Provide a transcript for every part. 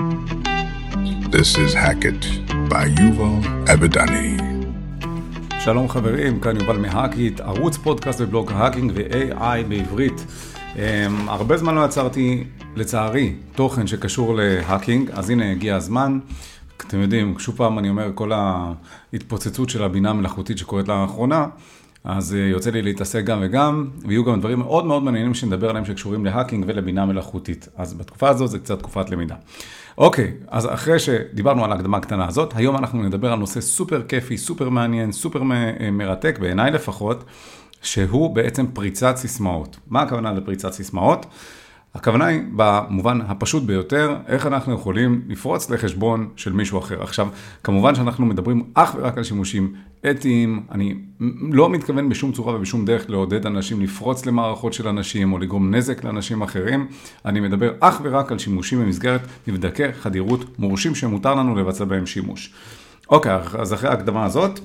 This is Hackett by Yuval Abadani. שלום חברים, כאן יובל מהאקיט, ערוץ פודקאסט ובלוג האקינג ו-AI בעברית. Um, הרבה זמן לא יצרתי, לצערי, תוכן שקשור להאקינג, אז הנה הגיע הזמן. אתם יודעים, שוב פעם אני אומר, כל ההתפוצצות של הבינה המלאכותית שקורית לאחרונה, אז uh, יוצא לי להתעסק גם וגם, ויהיו גם דברים מאוד מאוד מעניינים שנדבר עליהם שקשורים להאקינג ולבינה מלאכותית. אז בתקופה הזאת זה קצת תקופת למידה. אוקיי, אז אחרי שדיברנו על ההקדמה הקטנה הזאת, היום אנחנו נדבר על נושא סופר כיפי, סופר מעניין, סופר מרתק, בעיניי לפחות, שהוא בעצם פריצת סיסמאות. מה הכוונה לפריצת סיסמאות? הכוונה היא במובן הפשוט ביותר, איך אנחנו יכולים לפרוץ לחשבון של מישהו אחר. עכשיו, כמובן שאנחנו מדברים אך ורק על שימושים אתיים, אני לא מתכוון בשום צורה ובשום דרך לעודד אנשים לפרוץ למערכות של אנשים או לגרום נזק לאנשים אחרים, אני מדבר אך ורק על שימושים במסגרת מבדקי חדירות מורשים שמותר לנו לבצע בהם שימוש. אוקיי, אז אחרי ההקדמה הזאת,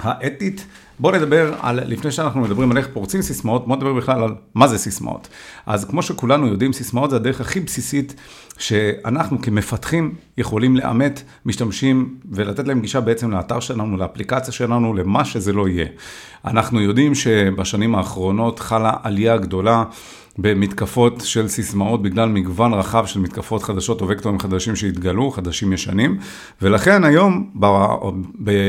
האתית, בואו נדבר על, לפני שאנחנו מדברים על איך פורצים סיסמאות, בואו נדבר בכלל על מה זה סיסמאות. אז כמו שכולנו יודעים, סיסמאות זה הדרך הכי בסיסית שאנחנו כמפתחים יכולים לאמת משתמשים ולתת להם גישה בעצם לאתר שלנו, לאפליקציה שלנו, למה שזה לא יהיה. אנחנו יודעים שבשנים האחרונות חלה עלייה גדולה. במתקפות של סיסמאות בגלל מגוון רחב של מתקפות חדשות או וקטורים חדשים שהתגלו, חדשים ישנים, ולכן היום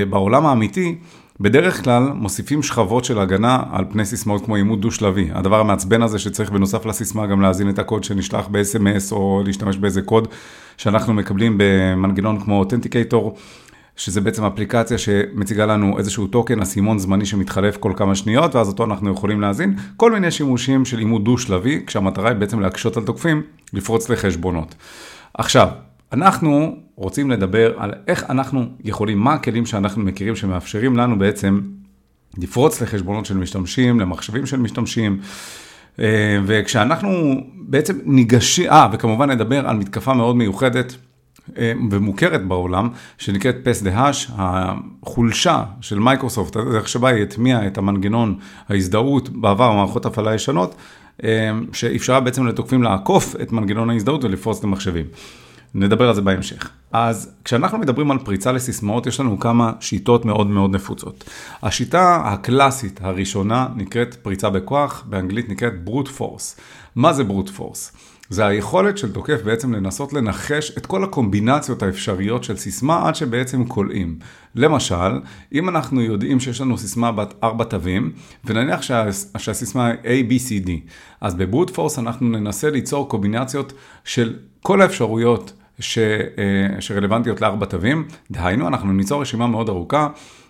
בעולם האמיתי, בדרך כלל מוסיפים שכבות של הגנה על פני סיסמאות כמו עימות דו-שלבי. הדבר המעצבן הזה שצריך בנוסף לסיסמה גם להזין את הקוד שנשלח ב-SMS או להשתמש באיזה קוד שאנחנו מקבלים במנגנון כמו אותנטיקייטור. שזה בעצם אפליקציה שמציגה לנו איזשהו טוקן, אסימון זמני שמתחלף כל כמה שניות, ואז אותו אנחנו יכולים להזין. כל מיני שימושים של עימות דו-שלבי, כשהמטרה היא בעצם להקשות על תוקפים, לפרוץ לחשבונות. עכשיו, אנחנו רוצים לדבר על איך אנחנו יכולים, מה הכלים שאנחנו מכירים שמאפשרים לנו בעצם לפרוץ לחשבונות של משתמשים, למחשבים של משתמשים. אה, וכשאנחנו בעצם ניגשים, אה, וכמובן נדבר על מתקפה מאוד מיוחדת אה, ומוכרת בעולם, שנקראת פס דה האש, החולשה של מייקרוסופט, הדרך שבה היא הטמיעה את המנגנון ההזדהות בעבר במערכות הפעלה ישנות, אה, שאפשרה בעצם לתוקפים לעקוף את מנגנון ההזדהות ולפרוץ את המחשבים. נדבר על זה בהמשך. אז כשאנחנו מדברים על פריצה לסיסמאות, יש לנו כמה שיטות מאוד מאוד נפוצות. השיטה הקלאסית הראשונה נקראת פריצה בכוח, באנגלית נקראת brute force. מה זה brute force? זה היכולת של תוקף בעצם לנסות לנחש את כל הקומבינציות האפשריות של סיסמה עד שבעצם קולעים. למשל, אם אנחנו יודעים שיש לנו סיסמה בת ארבע תווים, ונניח שה, שהסיסמה היא A, B, C, D, אז בברוט פורס אנחנו ננסה ליצור קומבינציות של כל האפשרויות ש, אה, שרלוונטיות לארבע תווים, דהיינו, אנחנו ניצור רשימה מאוד ארוכה.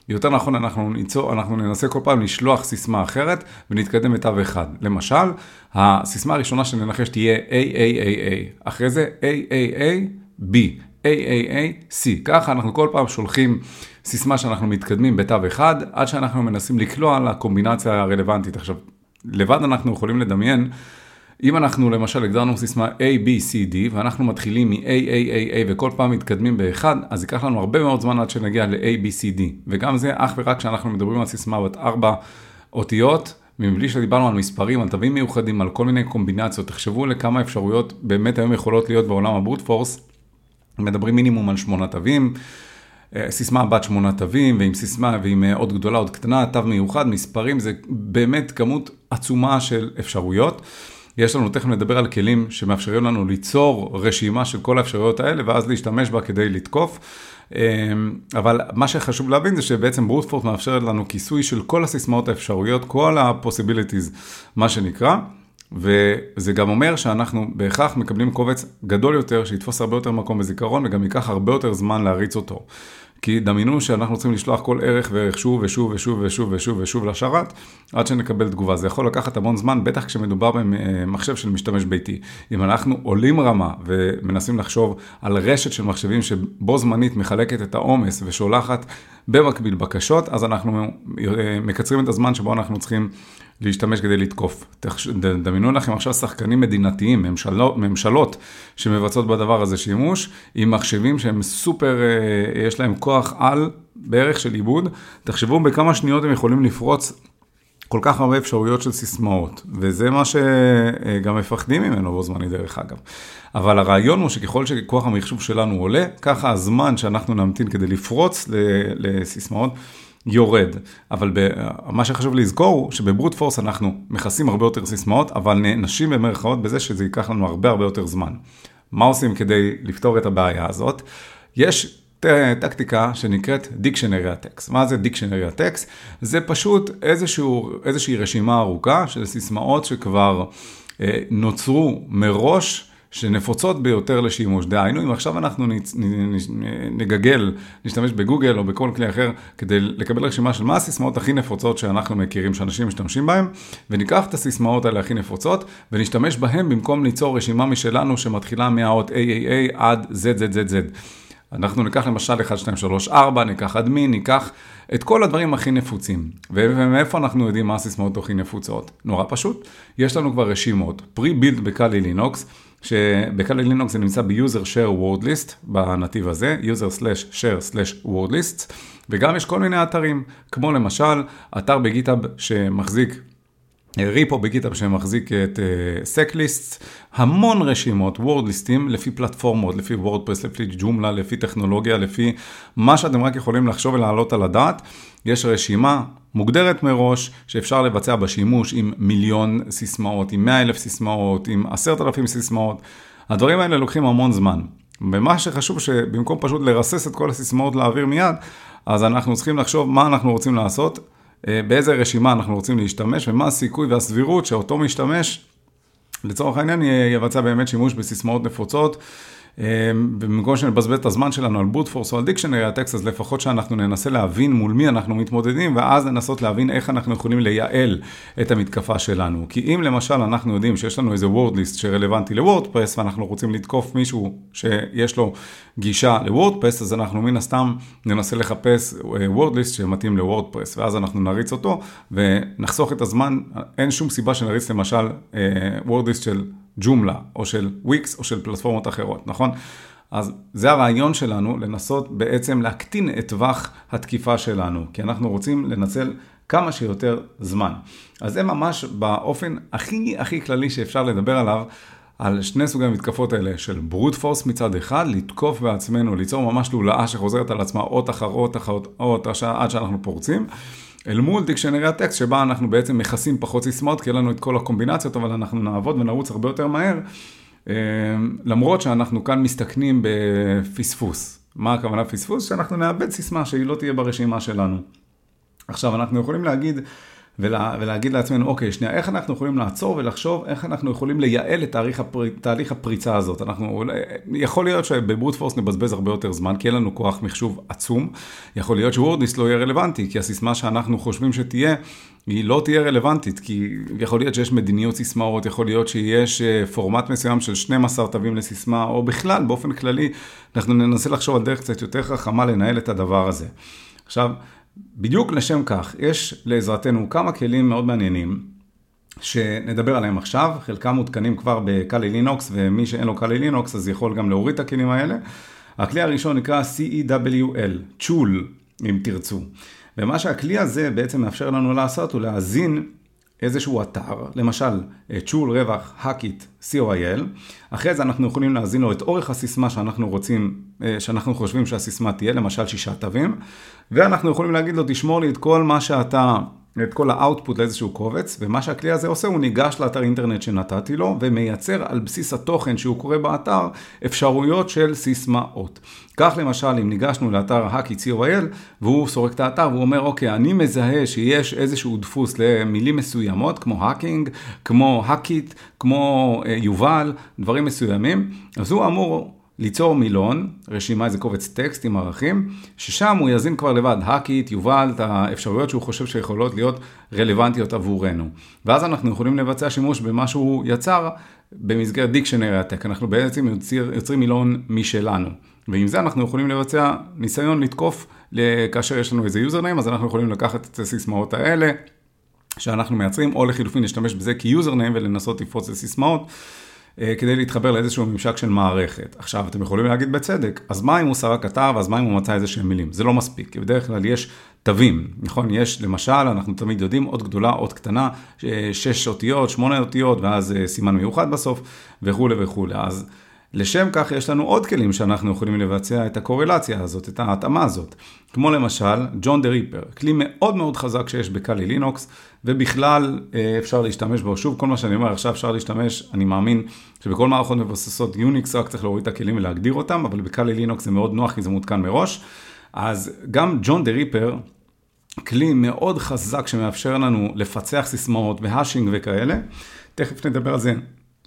יותר נכון, אנחנו, ניצור, אנחנו ננסה כל פעם לשלוח סיסמה אחרת ונתקדם בתו אחד. למשל, הסיסמה הראשונה שננחש תהיה AAAA, אחרי זה AAAB, AAAC. ככה אנחנו כל פעם שולחים סיסמה שאנחנו מתקדמים בתו אחד, עד שאנחנו מנסים לקלוע לקומבינציה הרלוונטית. עכשיו, לבד אנחנו יכולים לדמיין אם אנחנו למשל הגדרנו סיסמה A, B, C, D, ואנחנו מתחילים מ-A, A, A, A, וכל פעם מתקדמים באחד, אז ייקח לנו הרבה מאוד זמן עד שנגיע ל-A, B, C, D. וגם זה אך ורק כשאנחנו מדברים על סיסמה בת ארבע אותיות, מבלי שדיברנו על מספרים, על תווים מיוחדים, על כל מיני קומבינציות. תחשבו לכמה אפשרויות באמת היום יכולות להיות בעולם הברוט פורס. מדברים מינימום על שמונה תווים. אה, סיסמה בת שמונה תווים, ועם סיסמה, ועם אה, עוד גדולה, עוד קטנה, תו מיוחד, מספרים, זה באמת כמות עצומה של אפשרויות. יש לנו, תכף נדבר על כלים שמאפשרים לנו ליצור רשימה של כל האפשרויות האלה, ואז להשתמש בה כדי לתקוף. אמ, אבל מה שחשוב להבין זה שבעצם ברוטפורט מאפשרת לנו כיסוי של כל הסיסמאות האפשרויות, כל ה-possibilities, מה שנקרא. וזה גם אומר שאנחנו בהכרח מקבלים קובץ גדול יותר, שיתפוס הרבה יותר מקום בזיכרון וגם ייקח הרבה יותר זמן להריץ אותו. כי דמיינו שאנחנו צריכים לשלוח כל ערך וערך שוב ושוב ושוב ושוב ושוב ושוב לשרת, עד שנקבל תגובה. זה יכול לקחת המון זמן, בטח כשמדובר במחשב של משתמש ביתי. אם אנחנו עולים רמה ומנסים לחשוב על רשת של מחשבים שבו זמנית מחלקת את העומס ושולחת במקביל בקשות, אז אנחנו מקצרים את הזמן שבו אנחנו צריכים להשתמש כדי לתקוף. דמיינו לכם עכשיו שחקנים מדינתיים, ממשלות, ממשלות שמבצעות בדבר הזה שימוש, עם מחשבים שהם סופר, אה, יש להם כוח על בערך של עיבוד. תחשבו בכמה שניות הם יכולים לפרוץ כל כך הרבה אפשרויות של סיסמאות, וזה מה שגם מפחדים ממנו בו זמני דרך אגב. אבל הרעיון הוא שככל שכוח המחשוב שלנו עולה, ככה הזמן שאנחנו נמתין כדי לפרוץ לסיסמאות יורד. אבל ב, מה שחשוב לזכור הוא שבברוט פורס אנחנו מכסים הרבה יותר סיסמאות, אבל נענשים במרכאות בזה שזה ייקח לנו הרבה הרבה יותר זמן. מה עושים כדי לפתור את הבעיה הזאת? יש טקטיקה שנקראת דיקשנרי הטקסט. מה זה דיקשנרי הטקסט? זה פשוט איזשהו, איזושהי רשימה ארוכה של סיסמאות שכבר אה, נוצרו מראש. שנפוצות ביותר לשימוש. דהיינו, אם עכשיו אנחנו. נגגל, נשתמש בגוגל או בכל כלי אחר כדי לקבל רשימה של מה הסיסמאות הכי נפוצות שאנחנו מכירים, שאנשים משתמשים בהן, וניקח את הסיסמאות האלה הכי נפוצות, ונשתמש בהן במקום ליצור רשימה משלנו שמתחילה מהאות AAA עד ZZZZ. אנחנו ניקח למשל 1, 2, 3, 4, ניקח אדמין, ניקח את כל הדברים הכי נפוצים. ומאיפה אנחנו יודעים מה הסיסמאות הכי נפוצות? נורא פשוט, יש לנו כבר רשימות, pre-build בקאלי לינוקס, שבקאלי לינוקס זה נמצא ב-user share word list, בנתיב הזה, user slash share slash word list, וגם יש כל מיני אתרים, כמו למשל, אתר בגיטאב שמחזיק ריפו בגיטאב שמחזיק את סקליסט, uh, המון רשימות, וורדליסטים, לפי פלטפורמות, לפי וורדפרס, לפי ג'ומלה, לפי טכנולוגיה, לפי מה שאתם רק יכולים לחשוב ולהעלות על הדעת. יש רשימה מוגדרת מראש, שאפשר לבצע בה שימוש עם מיליון סיסמאות, עם מאה אלף סיסמאות, עם עשרת אלפים סיסמאות. הדברים האלה לוקחים המון זמן. ומה שחשוב שבמקום פשוט לרסס את כל הסיסמאות לאוויר מיד, אז אנחנו צריכים לחשוב מה אנחנו רוצים לעשות. אה, באיזה רשימה אנחנו רוצים להשתמש ומה הסיכוי והסבירות שאותו משתמש, לצורך העניין, יבצע באמת שימוש בסיסמאות נפוצות. ובמקום שנבזבז את הזמן שלנו על בוטפורס או על דיקשנרי הטקסט, אז לפחות שאנחנו ננסה להבין מול מי אנחנו מתמודדים, ואז לנסות להבין איך אנחנו יכולים לייעל את המתקפה שלנו. כי אם למשל אנחנו יודעים שיש לנו איזה וורדליסט שרלוונטי לוורדפרס, ואנחנו רוצים לתקוף מישהו שיש לו גישה לוורדפרס, אז אנחנו מן הסתם ננסה לחפש וורדליסט שמתאים לוורדפרס, ואז אנחנו נריץ אותו ונחסוך את הזמן, אין שום סיבה שנריץ למשל וורדליסט של ג'ומלה, או של וויקס, או של פלטפורמות אחרות, נכון? אז זה הרעיון שלנו, לנסות בעצם להקטין את טווח התקיפה שלנו, כי אנחנו רוצים לנצל כמה שיותר זמן. אז זה ממש באופן הכי הכי כללי שאפשר לדבר עליו, על שני סוגי המתקפות האלה של ברוט פורס מצד אחד, לתקוף בעצמנו, ליצור ממש לולאה שחוזרת על עצמה אות אחר אות אחר אות עד שאנחנו פורצים. אל מול דיקשנרי הטקסט, שבה אנחנו בעצם מכסים פחות סיסמאות, כי אין לנו את כל הקומבינציות, אבל אנחנו נעבוד ונרוץ הרבה יותר מהר, אה, למרות שאנחנו כאן מסתכנים בפספוס. מה הכוונה פספוס? שאנחנו נאבד סיסמה שהיא לא תהיה ברשימה שלנו. עכשיו, אנחנו יכולים להגיד, ולה, ולהגיד לעצמנו, אוקיי, שנייה, איך אנחנו יכולים לעצור ולחשוב איך אנחנו יכולים לייעל את תהליך, הפר, תהליך הפריצה הזאת. אנחנו, יכול להיות שבברוט פורס נבזבז הרבה יותר זמן, כי אין לנו כוח מחשוב עצום. יכול להיות שוורדיסט לא יהיה רלוונטי, כי הסיסמה שאנחנו חושבים שתהיה, היא לא תהיה רלוונטית, כי יכול להיות שיש מדיניות סיסמאות, יכול להיות שיש אה, פורמט מסוים של 12 תווים לסיסמה, או בכלל, באופן כללי, אנחנו ננסה לחשוב על דרך קצת יותר חכמה לנהל את הדבר הזה. עכשיו, בדיוק לשם כך, יש לעזרתנו כמה כלים מאוד מעניינים שנדבר עליהם עכשיו, חלקם מותקנים כבר בקאלי לינוקס, ומי שאין לו קאלי לינוקס אז יכול גם להוריד את הכלים האלה. הכלי הראשון נקרא CEWL, צ'ול, אם תרצו. ומה שהכלי הזה בעצם מאפשר לנו לעשות הוא להאזין איזשהו אתר, למשל צ'ול רווח האקיט co.il, אחרי זה אנחנו יכולים להזין לו את אורך הסיסמה שאנחנו רוצים, אה, שאנחנו חושבים שהסיסמה תהיה, למשל שישה תווים, ואנחנו יכולים להגיד לו תשמור לי את כל מה שאתה את כל האאוטפוט לאיזשהו קובץ, ומה שהכלי הזה עושה, הוא ניגש לאתר אינטרנט שנתתי לו, ומייצר על בסיס התוכן שהוא קורא באתר, אפשרויות של סיסמאות. כך למשל, אם ניגשנו לאתר האקי co.il, והוא סורק את האתר, והוא אומר, אוקיי, אני מזהה שיש איזשהו דפוס למילים מסוימות, כמו האקינג, כמו האקיט, כמו אה, יובל, דברים מסוימים, אז הוא אמור ליצור מילון, רשימה, איזה קובץ טקסט עם ערכים, ששם הוא יזין כבר לבד, האקיט, יובל, את האפשרויות שהוא חושב שיכולות להיות רלוונטיות עבורנו. ואז אנחנו יכולים לבצע שימוש במה שהוא יצר במסגרת דיקשנרי הטק, אנחנו בעצם יוצר, יוצרים מילון משלנו. ועם זה אנחנו יכולים לבצע ניסיון לתקוף כאשר יש לנו איזה יוזרניים, אז אנחנו יכולים לקחת את הסיסמאות האלה שאנחנו מייצרים, או לחילופין להשתמש בזה כיוזרניים ולנסות לפרוץ לסיסמאות. אה, כדי להתחבר לאיזשהו ממשק של מערכת. עכשיו, אתם יכולים להגיד בצדק, אז מה אם הוא שרק כתב, אז מה אם הוא מצא איזה שהם מילים? זה לא מספיק, כי בדרך כלל יש תווים, נכון? יש, למשל, אנחנו תמיד יודעים, אות גדולה, אות קטנה, שש אותיות, שמונה אותיות, ואז סימן מיוחד בסוף, וכולי וכולי. אז... לשם כך יש לנו עוד כלים שאנחנו יכולים לבצע את הקורלציה הזאת, את ההתאמה הזאת. כמו למשל, ג'ון דה ריפר, כלי מאוד מאוד חזק שיש בקאלי לינוקס, ובכלל אה, אפשר להשתמש בו. שוב, כל מה שאני אומר עכשיו אפשר להשתמש, אני מאמין שבכל מערכות מבססות יוניקס רק צריך להוריד את הכלים ולהגדיר אותם, אבל בקאלי לינוקס זה מאוד נוח כי זה מותקן מראש. אז גם ג'ון דה ריפר, כלי מאוד חזק שמאפשר לנו לפצח סיסמאות והאשינג וכאלה. תכף נדבר על זה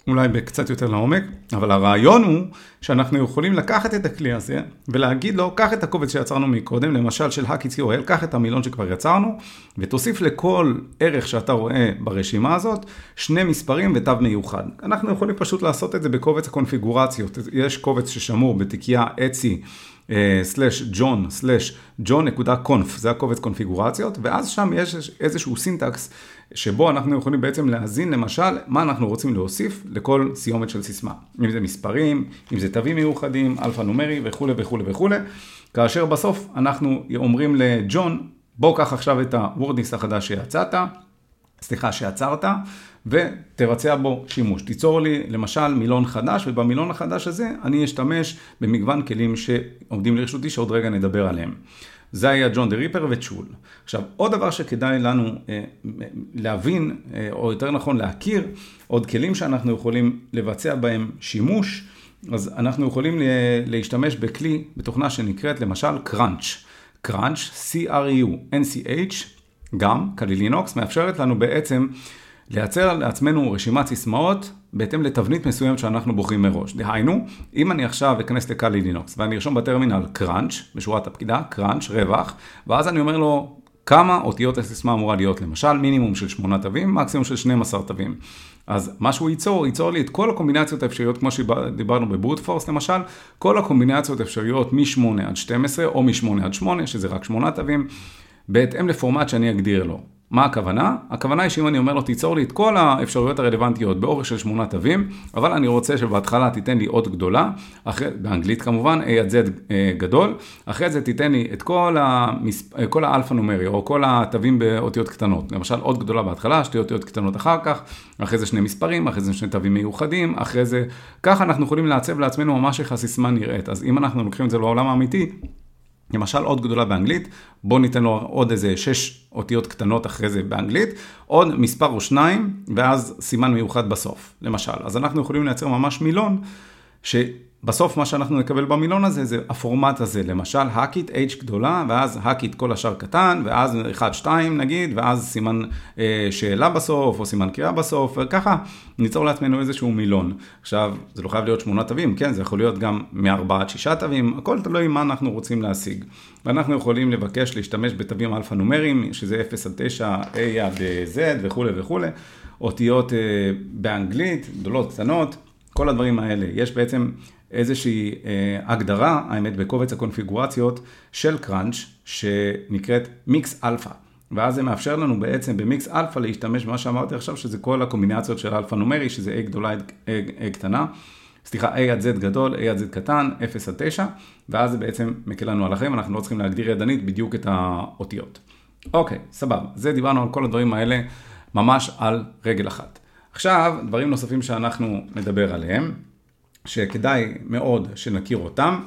אולי בקצת יותר לעומק, אבל הרעיון הוא שאנחנו יכולים לקחת את הכלי הזה ולהגיד לו, קח את הקובץ שיצרנו מקודם, למשל של co.il, קח את המילון שכבר יצרנו, ותוסיף לכל ערך שאתה רואה ברשימה הזאת, שני מספרים ותו מיוחד. אנחנו יכולים פשוט לעשות את זה בקובץ הקונפיגורציות. יש קובץ ששמור בתיקייה אצי. סלאש ג'ון קונף, זה הקובץ קונפיגורציות, ואז שם יש איזשהו סינטקס שבו אנחנו יכולים בעצם להזין למשל מה אנחנו רוצים להוסיף לכל סיומת של סיסמה. אם זה מספרים, אם זה תווים מיוחדים, אלפא נומרי וכולי וכולי וכולי, כאשר בסוף אנחנו אומרים לג'ון, בוא קח עכשיו את הוורדיס החדש שיצאת, סליחה, שיצרת, ותבצע בו שימוש. תיצור לי למשל מילון חדש, ובמילון החדש הזה אני אשתמש במגוון כלים שעומדים לרשותי, שעוד רגע נדבר עליהם. זה היה ג'ון דה ריפר וצ'ול. עכשיו, עוד דבר שכדאי לנו אה, להבין, אה, או יותר נכון להכיר, עוד כלים שאנחנו יכולים לבצע בהם שימוש, אז אנחנו יכולים להשתמש בכלי, בתוכנה שנקראת למשל קראנץ'. קראנץ', C-R-U, N-C-H, גם, כלי לינוקס, מאפשרת לנו בעצם לייצר לעצמנו רשימת סיסמאות בהתאם לתבנית מסוימת שאנחנו בוחרים מראש. דהיינו, אם אני עכשיו אכנס לקאלי לינוקס ואני ארשום בטרמינל קראנץ', בשורת הפקידה, קראנץ', רווח, ואז אני אומר לו כמה אותיות הסיסמה אמורה להיות, למשל מינימום של 8 תווים, מקסימום של 12 תווים. אז מה שהוא ייצור, ייצור לי את כל הקומבינציות האפשריות, כמו שדיברנו בברוט פורס למשל, כל הקומבינציות האפשריות מ-8 עד 12 או מ-8 עד 8, שזה רק 8 תווים, בהתאם לפורמט שאני אגדיר לו. מה הכוונה? הכוונה היא שאם אני אומר לו תיצור לי את כל האפשרויות הרלוונטיות באורך של שמונה תווים, אבל אני רוצה שבהתחלה תיתן לי אות גדולה, אחרי, באנגלית כמובן, A עד Z אה, גדול, אחרי זה תיתן לי את כל, המספ... אה, כל האלפא נומרי, או כל התווים באותיות קטנות, למשל אות גדולה בהתחלה, שתי אותיות קטנות אחר כך, אחרי זה שני מספרים, אחרי זה שני תווים מיוחדים, אחרי זה, ככה אנחנו יכולים לעצב לעצמנו ממש איך הסיסמה נראית, אז אם אנחנו לוקחים את זה לעולם האמיתי, למשל עוד גדולה באנגלית, בואו ניתן לו עוד איזה שש אותיות קטנות אחרי זה באנגלית, עוד מספר או שניים, ואז סימן מיוחד בסוף, למשל. אז אנחנו יכולים לייצר ממש מילון, ש... בסוף מה שאנחנו נקבל במילון הזה זה הפורמט הזה, למשל האקיט H גדולה, ואז האקיט כל השאר קטן, ואז 1-2 נגיד, ואז סימן אה, שאלה בסוף, או סימן קריאה בסוף, וככה ניצור לעצמנו איזשהו מילון. עכשיו, זה לא חייב להיות שמונה תווים, כן, זה יכול להיות גם מ-4 עד 6 תווים, הכל תלוי מה אנחנו רוצים להשיג. ואנחנו יכולים לבקש להשתמש בתווים אלפא נומריים, שזה 0 עד 9, A עד אה, Z וכולי וכולי, אותיות אה, באנגלית, גדולות, קטנות. כל הדברים האלה. יש בעצם איזושהי אה, הגדרה, האמת, בקובץ הקונפיגורציות של קראנץ', שנקראת מיקס אלפא. ואז זה מאפשר לנו בעצם במיקס אלפא להשתמש במה שאמרתי עכשיו, שזה כל הקומבינציות של אלפא נומרי, שזה A גדולה, A, A קטנה. סליחה, A עד Z גדול, A עד Z קטן, 0 עד 9, ואז זה בעצם מקל לנו על החיים, אנחנו לא צריכים להגדיר ידנית בדיוק את האותיות. אוקיי, סבבה. זה דיברנו על כל הדברים האלה ממש על רגל אחת. עכשיו, דברים נוספים שאנחנו נדבר עליהם, שכדאי מאוד שנכיר אותם,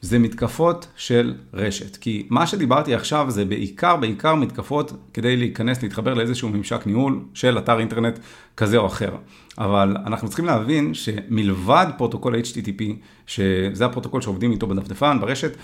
זה מתקפות של רשת. כי מה שדיברתי עכשיו זה בעיקר, בעיקר מתקפות כדי להיכנס, להתחבר לאיזשהו ממשק ניהול של אתר אינטרנט כזה או אחר. אבל אנחנו צריכים להבין שמלבד פרוטוקול HTTP, שזה הפרוטוקול שעובדים איתו בדפדפן, ברשת,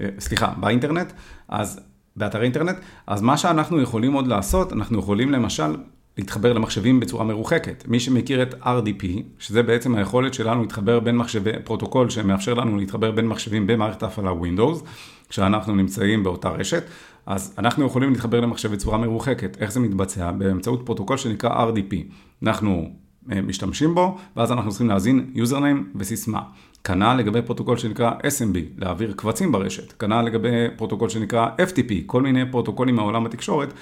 אה, סליחה, באינטרנט, אז באתר אינטרנט, אז מה שאנחנו יכולים עוד לעשות, אנחנו יכולים למשל להתחבר למחשבים בצורה מרוחקת. מי שמכיר את RDP, שזה בעצם היכולת שלנו להתחבר בין מחשבי, פרוטוקול שמאפשר לנו להתחבר בין מחשבים במערכת ההפעלה Windows, כשאנחנו נמצאים באותה רשת, אז אנחנו יכולים להתחבר למחשב בצורה מרוחקת. איך זה מתבצע? באמצעות פרוטוקול שנקרא RDP. אנחנו אה, משתמשים בו, ואז אנחנו צריכים להזין username וסיסמה. כנ"ל לגבי פרוטוקול שנקרא SMB, להעביר קבצים ברשת. כנ"ל לגבי פרוטוקול שנקרא FTP, כל מיני פרוטוקולים מעולם התקשורת.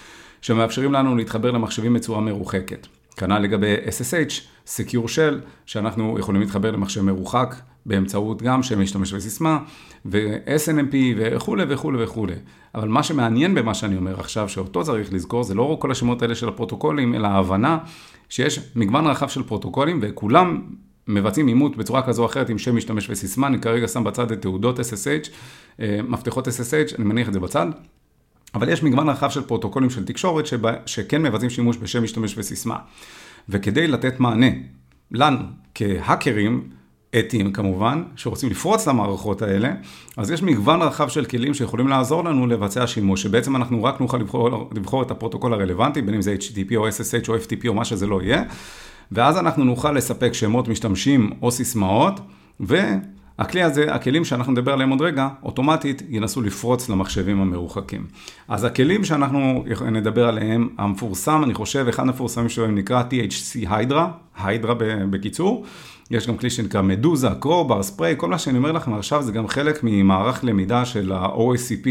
שמאפשרים לנו להתחבר למחשבים בצורה מרוחקת. כנ"ל לגבי SSH, Secure Shell, שאנחנו יכולים להתחבר למחשב מרוחק באמצעות גם שמשתמש בסיסמה, ו-SNMP וכולי וכולי וכולי. אבל מה שמעניין במה שאני אומר עכשיו, שאותו צריך לזכור, זה לא רק כל השמות האלה של הפרוטוקולים, אלא ההבנה שיש מגוון רחב של פרוטוקולים, וכולם מבצעים אימות בצורה כזו או אחרת עם שם משתמש וסיסמה, אני כרגע שם בצד את תעודות SSH, אה, מפתחות SSH, אני מניח את זה בצד. אבל יש מגוון רחב של פרוטוקולים של תקשורת שבה, שכן מבצעים שימוש בשם משתמש וסיסמה. וכדי לתת מענה לנו כהאקרים, אתיים כמובן, שרוצים לפרוץ למערכות האלה, אז יש מגוון רחב של כלים שיכולים לעזור לנו לבצע שימוש, שבעצם אנחנו רק נוכל לבחור, לבחור את הפרוטוקול הרלוונטי, בין אם זה HTTP או SSH או FTP או מה שזה לא יהיה, ואז אנחנו נוכל לספק שמות משתמשים או סיסמאות, והכלי הזה, הכלים שאנחנו נדבר עליהם עוד רגע, אוטומטית ינסו לפרוץ למחשבים המרוחקים. אז הכלים שאנחנו נדבר עליהם, המפורסם, אני חושב, אחד המפורסמים שלהם נקרא THC Hydra, Hydra בקיצור. יש גם כלי שנקרא מדוזה, קרובר, ספרי, כל מה שאני אומר לכם עכשיו זה גם חלק ממערך למידה של ה-OSCP.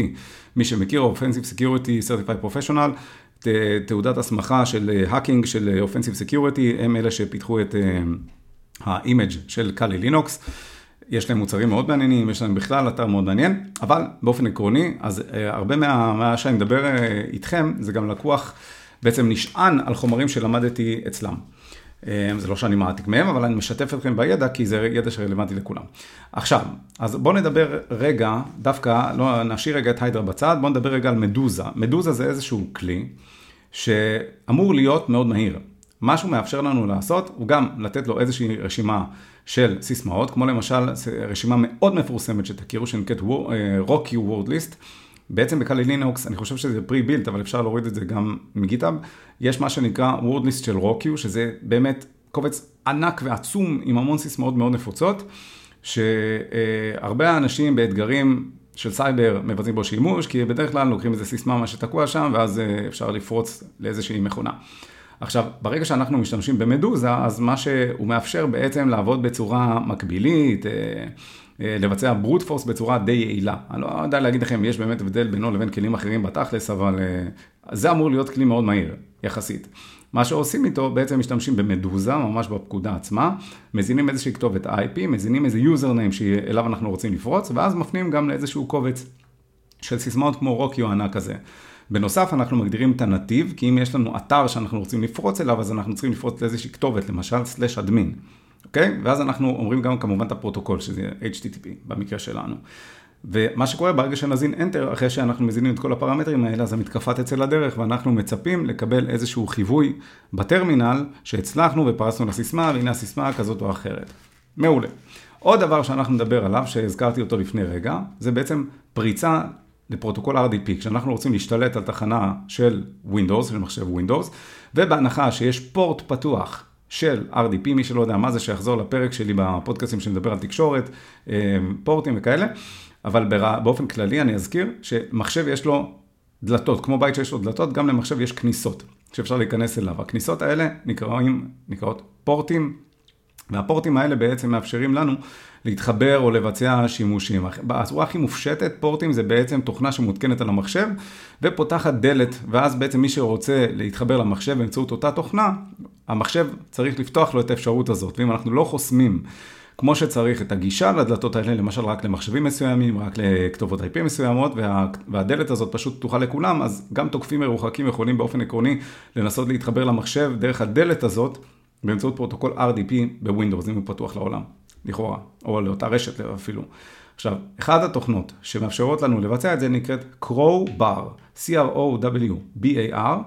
מי שמכיר, Offensive Security Certified Professional, תעודת הסמכה של האקינג של Offensive Security, הם אלה שפיתחו את ה-image של קאלי לינוקס. יש להם מוצרים מאוד מעניינים, יש להם בכלל אתר מאוד מעניין, אבל באופן עקרוני, אז הרבה מה, מה שאני מדבר איתכם, זה גם לקוח, בעצם נשען על חומרים שלמדתי אצלם. זה לא שאני מעתיק מהם, אבל אני משתף אתכם בידע, כי זה ידע שרלוונטי לכולם. עכשיו, אז בואו נדבר רגע, דווקא, לא, נשאיר רגע את היידרה בצד, בואו נדבר רגע על מדוזה. מדוזה זה איזשהו כלי שאמור להיות מאוד מהיר. מה שהוא מאפשר לנו לעשות, הוא גם לתת לו איזושהי רשימה של סיסמאות, כמו למשל רשימה מאוד מפורסמת שתכירו, שנקראת Rocky Word List. בעצם בקלי לינוקס, אני חושב שזה פרי-בילט, אבל אפשר להוריד את זה גם מגיטאב, יש מה שנקרא וורדליסט של רוקיו, שזה באמת קובץ ענק ועצום עם המון סיסמאות מאוד נפוצות, שהרבה אנשים באתגרים של סייבר מבצעים בו שימוש, כי בדרך כלל לוקחים איזה סיסמה, מה שתקוע שם, ואז אפשר לפרוץ לאיזושהי מכונה. עכשיו, ברגע שאנחנו משתמשים במדוזה, אז מה שהוא מאפשר בעצם לעבוד בצורה מקבילית, אה, לבצע ברוט פורס בצורה די יעילה. אני לא יודע להגיד לכם, יש באמת הבדל בינו לבין כלים אחרים בתכלס, אבל אה, זה אמור להיות כלי מאוד מהיר, יחסית. מה שעושים איתו, בעצם משתמשים במדוזה, ממש בפקודה עצמה, מזינים איזושהי כתובת IP, מזינים איזה username שאליו אנחנו רוצים לפרוץ, ואז מפנים גם לאיזשהו קובץ של סיסמאות כמו רוקיו ענק כזה. בנוסף, אנחנו מגדירים את הנתיב, כי אם יש לנו אתר שאנחנו רוצים לפרוץ אליו, אז אנחנו צריכים לפרוץ לאיזושהי כתובת, למשל סלש אדמין. אוקיי? ואז אנחנו אומרים גם כמובן את הפרוטוקול, שזה HTTP במקרה שלנו. ומה שקורה ברגע שנזין Enter, אחרי שאנחנו מזינים את כל הפרמטרים האלה, אז המתקפה תצא לדרך, ואנחנו מצפים לקבל איזשהו חיווי בטרמינל שהצלחנו ופרסנו לסיסמה, והנה הסיסמה כזאת או אחרת. מעולה. עוד דבר שאנחנו נדבר עליו, שהזכרתי אותו לפני רגע, זה בעצם פריצה לפרוטוקול RDP, כשאנחנו רוצים להשתלט על תחנה של Windows, של מחשב Windows, ובהנחה שיש פורט פתוח של RDP, מי שלא יודע מה זה, שיחזור לפרק שלי בפודקאסטים שמדבר על תקשורת, אה, פורטים וכאלה, אבל באופן כללי אני אזכיר שמחשב יש לו דלתות, כמו בית שיש לו דלתות, גם למחשב יש כניסות שאפשר להיכנס אליו. הכניסות האלה נקראים, נקראות פורטים, והפורטים האלה בעצם מאפשרים לנו להתחבר או לבצע שימושים. בצורה הכי מופשטת, פורטים זה בעצם תוכנה שמותקנת על המחשב ופותחת דלת, ואז בעצם מי שרוצה להתחבר למחשב באמצעות אותה תוכנה, המחשב צריך לפתוח לו את האפשרות הזאת, ואם אנחנו לא חוסמים כמו שצריך את הגישה לדלתות האלה, למשל רק למחשבים מסוימים, רק לכתובות IP מסוימות, וה, והדלת הזאת פשוט פתוחה לכולם, אז גם תוקפים מרוחקים יכולים באופן עקרוני לנסות להתחבר למחשב דרך הדלת הזאת, באמצעות פרוטוקול RDP בווינדוס, אם הוא פתוח לעולם, לכאורה, או לאותה רשת אפילו. עכשיו, אחת התוכנות שמאפשרות לנו לבצע את זה נקראת Crowbar, C-R-O-W-B-A-R.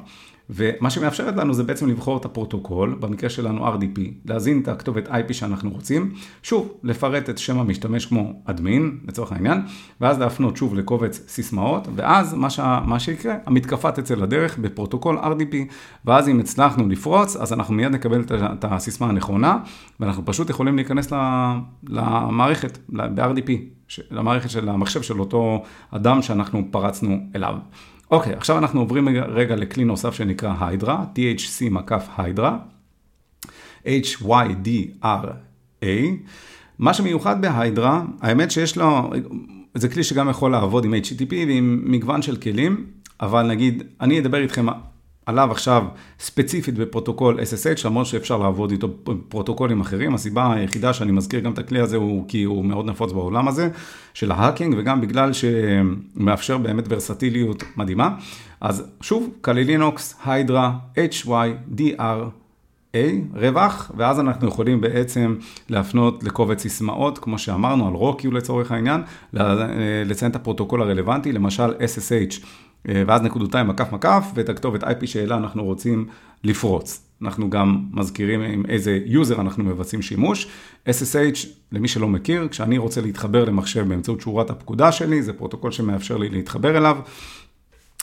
ומה שמאפשרת לנו זה בעצם לבחור את הפרוטוקול, במקרה שלנו RDP, להזין את הכתובת IP שאנחנו רוצים, שוב, לפרט את שם המשתמש כמו אדמין, לצורך העניין, ואז להפנות שוב לקובץ סיסמאות, ואז מה, ש... מה שיקרה, המתקפה תצא לדרך בפרוטוקול RDP, ואז אם הצלחנו לפרוץ, אז אנחנו מיד נקבל את הסיסמה הנכונה, ואנחנו פשוט יכולים להיכנס למערכת, ב-RDP, למערכת של המחשב של אותו אדם שאנחנו פרצנו אליו. אוקיי, עכשיו אנחנו עוברים רגע לכלי נוסף שנקרא היידרה, THC מקף היידרה, H-Y-D-R-A. מה שמיוחד בהיידרה, האמת שיש לו, זה כלי שגם יכול לעבוד עם HTTP ועם מגוון של כלים, אבל נגיד, אני אדבר איתכם עליו עכשיו ספציפית בפרוטוקול SSH, למרות שאפשר לעבוד איתו בפרוטוקולים אחרים. הסיבה היחידה שאני מזכיר גם את הכלי הזה הוא כי הוא מאוד נפוץ בעולם הזה של ההאקינג, וגם בגלל שמאפשר באמת ורסטיליות מדהימה. אז שוב, קלי לינוקס, היידרה, HYDR. A, רווח, ואז אנחנו יכולים בעצם להפנות לקובץ סיסמאות, כמו שאמרנו, על רוקיו לצורך העניין, לציין את הפרוטוקול הרלוונטי, למשל SSH, ואז נקודותיים מקף מקף, ואת הכתובת IP שאלה אנחנו רוצים לפרוץ. אנחנו גם מזכירים עם איזה יוזר אנחנו מבצעים שימוש. SSH, למי שלא מכיר, כשאני רוצה להתחבר למחשב באמצעות שורת הפקודה שלי, זה פרוטוקול שמאפשר לי להתחבר אליו.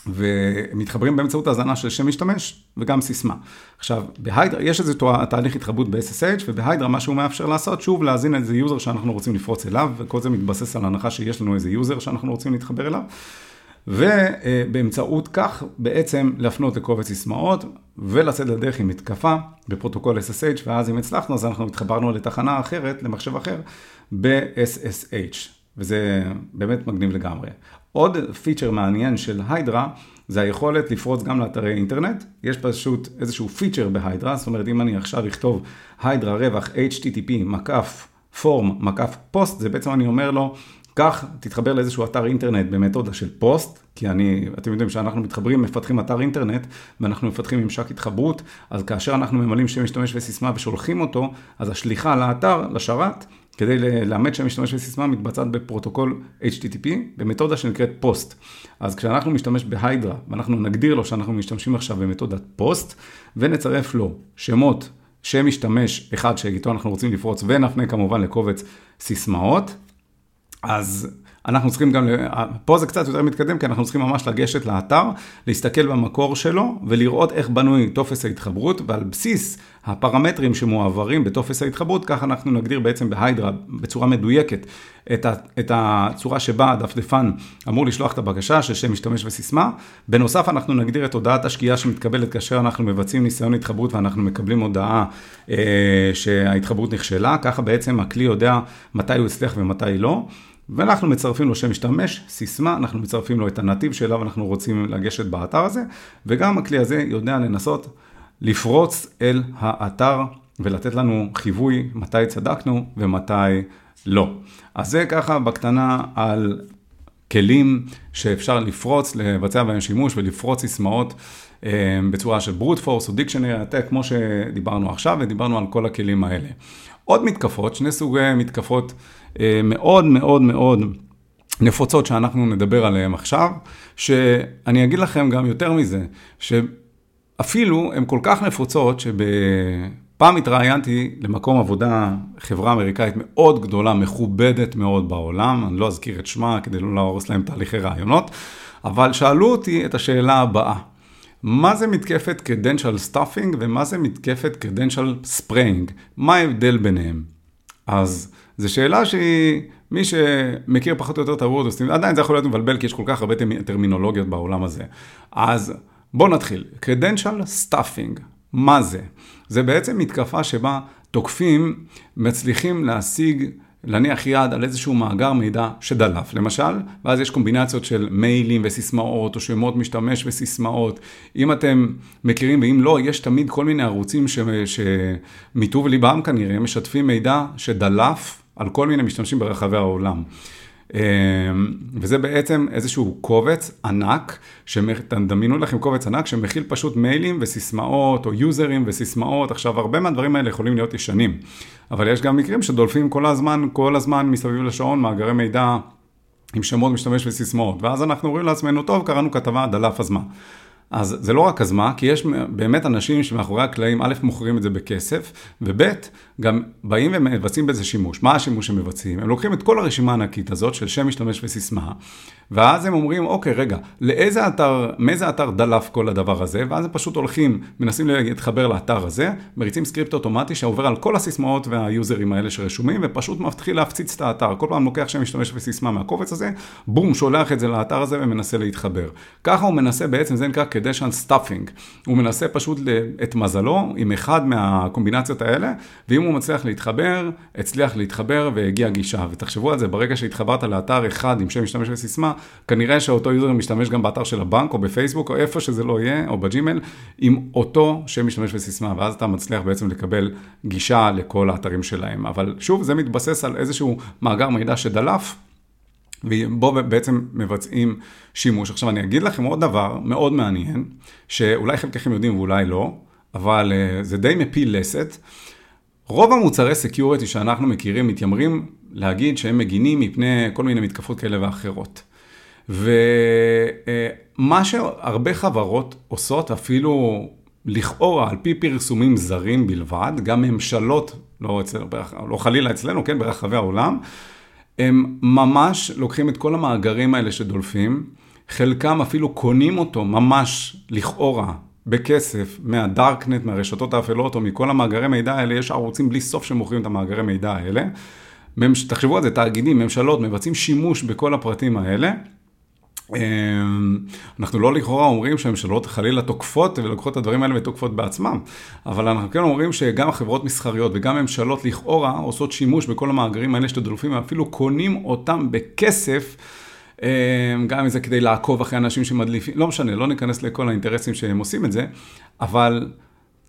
ומתחברים באמצעות האזנה של שם משתמש וגם סיסמה. עכשיו, בהיידרה, יש איזה תהליך התחברות ב-SSH, ובהיידרה מה שהוא מאפשר לעשות, שוב להזין איזה יוזר שאנחנו רוצים לפרוץ אליו, וכל זה מתבסס על הנחה שיש לנו איזה יוזר שאנחנו רוצים להתחבר אליו, ובאמצעות כך בעצם להפנות לקובץ סיסמאות, ולצאת לדרך עם מתקפה בפרוטוקול SSH, ואז אם הצלחנו, אז אנחנו התחברנו לתחנה אחרת, למחשב אחר, ב-SSH. וזה באמת מגניב לגמרי. עוד פיצ'ר מעניין של היידרה, זה היכולת לפרוץ גם לאתרי אינטרנט. יש פשוט איזשהו פיצ'ר בהיידרה, זאת אומרת, אם אני עכשיו אכתוב היידרה רווח HTTP מקף פורם מקף פוסט, זה בעצם אני אומר לו, קח, תתחבר לאיזשהו אתר אינטרנט במתודה של פוסט, כי אני, אתם יודעים שאנחנו מתחברים, מפתחים אתר אינטרנט, ואנחנו מפתחים ממשק התחברות, אז כאשר אנחנו ממלאים שם משתמש וסיסמה ושולחים אותו, אז השליחה לאתר, לשרת, כדי לאמת שם משתמש וסיסמה מתבצעת בפרוטוקול HTTP, במתודה שנקראת פוסט. אז כשאנחנו משתמש בהיידרה, ואנחנו נגדיר לו שאנחנו משתמשים עכשיו במתודת פוסט, ונצרף לו שמות שם משתמש אחד שאיתו אנחנו רוצים לפרוץ, ונפנה כמובן לקובץ סיסמאות, אז אנחנו צריכים גם, פה זה קצת יותר מתקדם, כי אנחנו צריכים ממש לגשת לאתר, להסתכל במקור שלו ולראות איך בנוי טופס ההתחברות, ועל בסיס הפרמטרים שמועברים בטופס ההתחברות, ככה אנחנו נגדיר בעצם בהיידרה בצורה מדויקת את הצורה שבה הדפדפן אמור לשלוח את הבקשה של שם משתמש וסיסמה. בנוסף, אנחנו נגדיר את הודעת השקיעה שמתקבלת כאשר אנחנו מבצעים ניסיון התחברות ואנחנו מקבלים הודעה אה, שההתחברות נכשלה, ככה בעצם הכלי יודע מתי הוא הצליח ומתי לא. ואנחנו מצרפים לו שם משתמש, סיסמה, אנחנו מצרפים לו את הנתיב שאליו אנחנו רוצים לגשת באתר הזה, וגם הכלי הזה יודע לנסות לפרוץ אל האתר ולתת לנו חיווי מתי צדקנו ומתי לא. אז זה ככה בקטנה על כלים שאפשר לפרוץ, לבצע בהם שימוש ולפרוץ סיסמאות אה, בצורה של ברוט פורס או דיקשנרי עתק, כמו שדיברנו עכשיו, ודיברנו על כל הכלים האלה. עוד מתקפות, שני סוגי מתקפות מאוד מאוד מאוד נפוצות שאנחנו נדבר עליהן עכשיו, שאני אגיד לכם גם יותר מזה, שאפילו הן כל כך נפוצות שבפעם התראיינתי למקום עבודה, חברה אמריקאית מאוד גדולה, מכובדת מאוד בעולם, אני לא אזכיר את שמה כדי לא להרוס להם תהליכי רעיונות, אבל שאלו אותי את השאלה הבאה. מה זה מתקפת credential stuffing ומה זה מתקפת credential spraying? מה ההבדל ביניהם? אז זו שאלה שהיא, מי שמכיר פחות או יותר את הוורדוסטים, עדיין זה יכול להיות מבלבל כי יש כל כך הרבה טרמינולוגיות בעולם הזה. אז בואו נתחיל. credential stuffing, מה זה? זה בעצם מתקפה שבה תוקפים מצליחים להשיג להניח יד על איזשהו מאגר מידע שדלף, למשל, ואז יש קומבינציות של מיילים וסיסמאות, או שמות משתמש וסיסמאות. אם אתם מכירים, ואם לא, יש תמיד כל מיני ערוצים שמטוב ליבם כנראה משתפים מידע שדלף על כל מיני משתמשים ברחבי העולם. אמ, וזה בעצם איזשהו קובץ ענק, תדמיינו לכם קובץ ענק שמכיל פשוט מיילים וסיסמאות, או יוזרים וסיסמאות. עכשיו, הרבה מהדברים האלה יכולים להיות ישנים, אבל יש גם מקרים שדולפים כל הזמן, כל הזמן מסביב לשעון מאגרי מידע עם שמות משתמש וסיסמאות, ואז אנחנו אומרים לעצמנו, טוב, קראנו כתבה, דלף אז מה. אז זה לא רק אז מה, כי יש באמת אנשים שמאחורי הקלעים, א', מוכרים את זה בכסף, וב', גם באים ומבצעים בזה שימוש. מה השימוש שהם מבצעים? הם לוקחים את כל הרשימה הענקית הזאת של שם משתמש וסיסמה, ואז הם אומרים, אוקיי, רגע, לאיזה אתר, מאיזה אתר דלף כל הדבר הזה, ואז הם פשוט הולכים, מנסים להתחבר לאתר הזה, מריצים סקריפט אוטומטי שעובר על כל הסיסמאות והיוזרים האלה שרשומים, ופשוט מתחיל להפציץ את האתר. כל פעם לוקח שם משתמש וסיסמה מהקובץ הזה, בום, שולח את זה לאתר הזה ומנסה להתחבר. ככה הוא מנסה בעצם, זה נקרא credential stuffing. הוא מנסה פשוט את מזלו עם אחד מהקומבינציות האלה, ואם הוא מצליח להתחבר, הצליח להתחבר והגיע גישה. ותחשבו על זה, ברגע שהתחברת לאתר אחד עם שם משתמש וסיסמה, כנראה שאותו יוזר משתמש גם באתר של הבנק או בפייסבוק או איפה שזה לא יהיה, או בג'ימל, עם אותו שם משתמש וסיסמה, ואז אתה מצליח בעצם לקבל גישה לכל האתרים שלהם. אבל שוב, זה מתבסס על איזשהו מאגר מידע שדלף. ובו בעצם מבצעים שימוש. עכשיו אני אגיד לכם עוד דבר מאוד מעניין, שאולי חלקכם יודעים ואולי לא, אבל uh, זה די מפיל לסת. רוב המוצרי security שאנחנו מכירים מתיימרים להגיד שהם מגינים מפני כל מיני מתקפות כאלה ואחרות. ומה שהרבה חברות עושות, אפילו לכאורה על פי פרסומים זרים בלבד, גם ממשלות, לא, אצל, לא חלילה אצלנו, כן, ברחבי העולם, הם ממש לוקחים את כל המאגרים האלה שדולפים, חלקם אפילו קונים אותו ממש לכאורה בכסף מהדארקנט, מהרשתות האפלות או מכל המאגרי מידע האלה, יש ערוצים בלי סוף שמוכרים את המאגרי מידע האלה. תחשבו על זה, תאגידים, ממשלות, מבצעים שימוש בכל הפרטים האלה. אמ, אנחנו לא לכאורה אומרים שהממשלות חלילה תוקפות ולוקחות את הדברים האלה ותוקפות בעצמם, אבל אנחנו כן אומרים שגם חברות מסחריות וגם ממשלות לכאורה עושות שימוש בכל המאגרים האלה שאתם דולפים, ואפילו קונים אותם בכסף. אמ, גם אם זה כדי לעקוב אחרי אנשים שמדליפים, לא משנה, לא ניכנס לכל האינטרסים שהם עושים את זה, אבל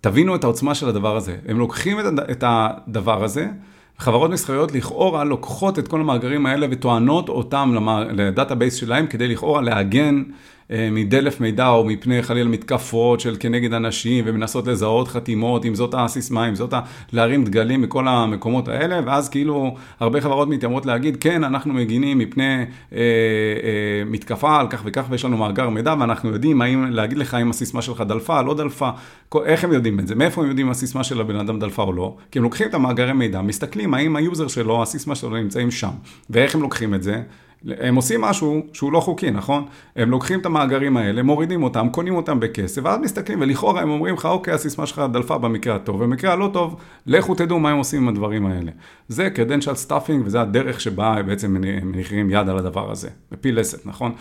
תבינו את העוצמה של הדבר הזה. הם לוקחים את הדבר הזה, חברות מסחריות לכאורה לוקחות את כל המאגרים האלה וטוענות אותם ל database שלהם כדי לכאורה להגן מדלף מידע או מפני חלילה מתקפות של כנגד אנשים ומנסות לזהות חתימות, אם זאת הסיסמה, אם זאת ה... להרים דגלים מכל המקומות האלה, ואז כאילו הרבה חברות מתיימרות להגיד, כן, אנחנו מגינים מפני אה, אה, מתקפה על כך וכך, ויש לנו מאגר מידע, ואנחנו יודעים האם, להגיד לך אם הסיסמה שלך דלפה, לא דלפה, איך הם יודעים את זה, מאיפה הם יודעים אם הסיסמה של הבן אדם דלפה או לא, כי הם לוקחים את המאגרי מידע, מסתכלים האם ה user שלו, הסיסמה שלו נמצאים שם, ואיך הם לוקחים את זה. הם עושים משהו שהוא לא חוקי, נכון? הם לוקחים את המאגרים האלה, מורידים אותם, קונים אותם בכסף, ואז מסתכלים, ולכאורה הם אומרים לך, אוקיי, הסיסמה שלך דלפה במקרה הטוב, במקרה הלא טוב, לכו תדעו מה הם עושים עם הדברים האלה. זה credential stuffing, וזה הדרך שבה בעצם מניחים יד על הדבר הזה. מפיל לסת, נכון?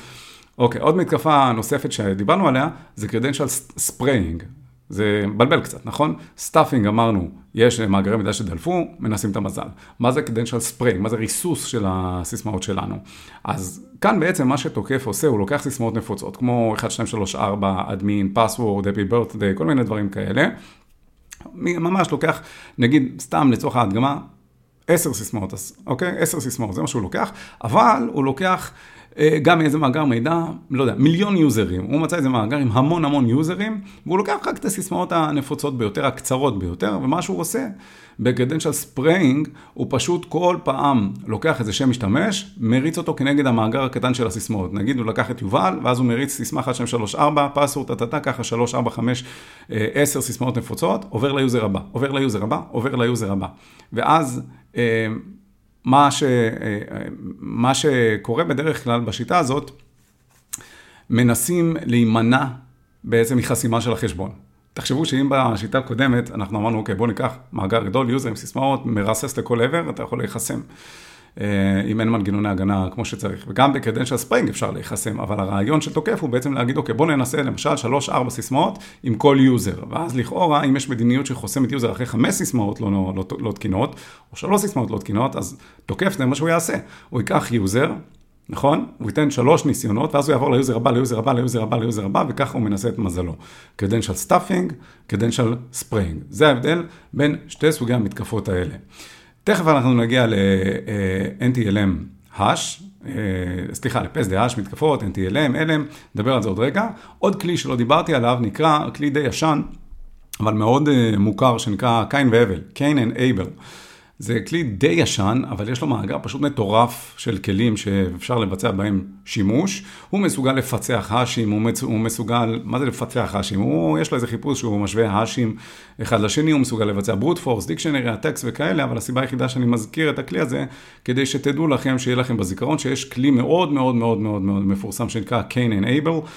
אוקיי, עוד מתקפה נוספת שדיברנו עליה, זה credential spraying. זה מבלבל קצת, נכון? stuffing אמרנו, יש מאגרי מידע שדלפו, מנסים את המזל. מה זה credential spraying? מה זה ריסוס של הסיסמאות שלנו? אז כאן בעצם מה שתוקף עושה, הוא לוקח סיסמאות נפוצות, כמו 1, 2, 3, 4, admin, password, happy birthday, כל מיני דברים כאלה. ממש לוקח, נגיד, סתם לצורך ההדגמה, 10 סיסמאות, אוקיי? 10 סיסמאות, זה מה שהוא לוקח, אבל הוא לוקח... אה, גם איזה מאגר מידע, לא יודע, מיליון users. הוא מצא איזה מאגר עם המון המון users, והוא לוקח רק את הסיסמאות הנפוצות ביותר, הקצרות ביותר, ומה שהוא עושה, ב credential spraying, הוא פשוט כל פעם לוקח איזה שם משתמש, מריץ אותו כנגד המאגר הקטן של הסיסמאות. נגיד, הוא לקח את יובל, ואז הוא מריץ סיסמה 1, 2, 3, 4, password, טה-טה-טה, ככה 3, 4, 5, 10 סיסמאות נפוצות, עובר ל user הבא, עובר ל user הבא, עובר ל user הבא. ואז... אה, מה, ש, מה שקורה בדרך כלל בשיטה הזאת, מנסים להימנע בעצם מחסימה של החשבון. תחשבו שאם בשיטה הקודמת אנחנו אמרנו, אוקיי, בואו ניקח מאגר גדול, user עם סיסמאות, מרסס לכל עבר, אתה יכול להיחסם. אה, אם אין מנגנוני הגנה כמו שצריך. וגם ב credential spraying אפשר להיחסם, אבל הרעיון של תוקף הוא בעצם להגיד, אוקיי, בואו ננסה למשל 3-4 סיסמאות עם כל user. ואז לכאורה, אם יש מדיניות שחוסמת user אחרי 5 סיסמאות לא, לא, לא, לא תקינות, או 3 סיסמאות לא תקינות, אז תוקף זה מה שהוא יעשה. הוא ייקח user, נכון? הוא ייתן שלוש ניסיונות, ואז הוא יעבור ליוזר הבא, ליוזר הבא, ליוזר הבא, ליוזר הבא, וככה הוא מנסה את מזלו. credential stuffing, credential spraying. זה ההבדל בין שתי סוגי המתקפות האלה. תכף אנחנו נגיע ל- NTLM hash, אה, סליחה, לפסדי hash, מתקפות, NTLM, LM, נדבר על זה עוד רגע. עוד כלי שלא דיברתי עליו נקרא, כלי די ישן, אבל מאוד אה, מוכר, שנקרא קיין והבל, קיין and able. זה כלי די ישן, אבל יש לו מאגר פשוט מטורף של כלים שאפשר לבצע בהם שימוש. הוא מסוגל לפצח האשים, הוא, מצ... הוא מסוגל, מה זה לפצח האשים? הוא, יש לו איזה חיפוש שהוא משווה האשים אחד לשני, הוא מסוגל לבצע ברוט פורס, דיקשנרי, הטקסט וכאלה, אבל הסיבה היחידה שאני מזכיר את הכלי הזה, כדי שתדעו לכם, שיהיה לכם בזיכרון, שיש כלי מאוד מאוד מאוד מאוד מאוד מפורסם שנקרא Kane Enable,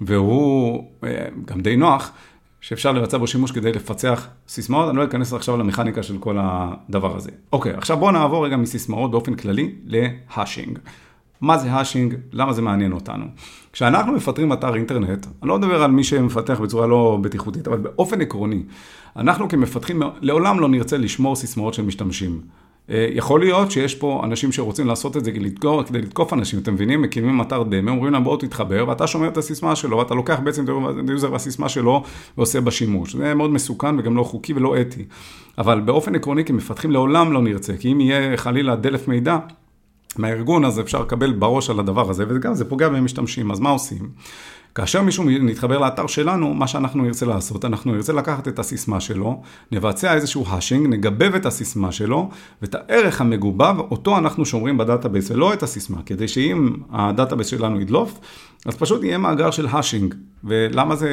והוא אה, גם די נוח. שאפשר לבצע בו שימוש כדי לפצח סיסמאות, אני לא אכנס עכשיו למכניקה של כל הדבר הזה. אוקיי, עכשיו בואו נעבור רגע מסיסמאות באופן כללי להאשינג. מה זה האשינג, למה זה מעניין אותנו. כשאנחנו מפתרים אתר אינטרנט, אני לא מדבר על מי שמפתח בצורה לא בטיחותית, אבל באופן עקרוני, אנחנו כמפתחים לעולם לא נרצה לשמור סיסמאות של משתמשים. אה, יכול להיות שיש פה אנשים שרוצים לעשות את זה כדי לתקוף, כדי לתקוף אנשים, אתם מבינים? מקימים אתר דמה, אומרים להם בואו תתחבר, ואתה שומר את הסיסמה שלו, ואתה לוקח בעצם את ה user והסיסמה שלו ועושה בה שימוש. זה מאוד מסוכן וגם לא חוקי ולא אתי. אבל באופן עקרוני כמפתחים לעולם לא נרצה, כי אם יהיה חלילה דלף מידע, מהארגון, אז אפשר לקבל בראש על הדבר הזה, וגם זה פוגע במשתמשים, אז מה עושים? כאשר מישהו מתחבר לאתר שלנו, מה שאנחנו נרצה לעשות, אנחנו נרצה לקחת את הסיסמה שלו, נבצע איזשהו hashing, נגבב את הסיסמה שלו, ואת הערך המגובב, אותו אנחנו שומרים ב database, ולא את הסיסמה, כדי שאם ה database שלנו ידלוף, אז פשוט יהיה מאגר של hashing. ולמה זה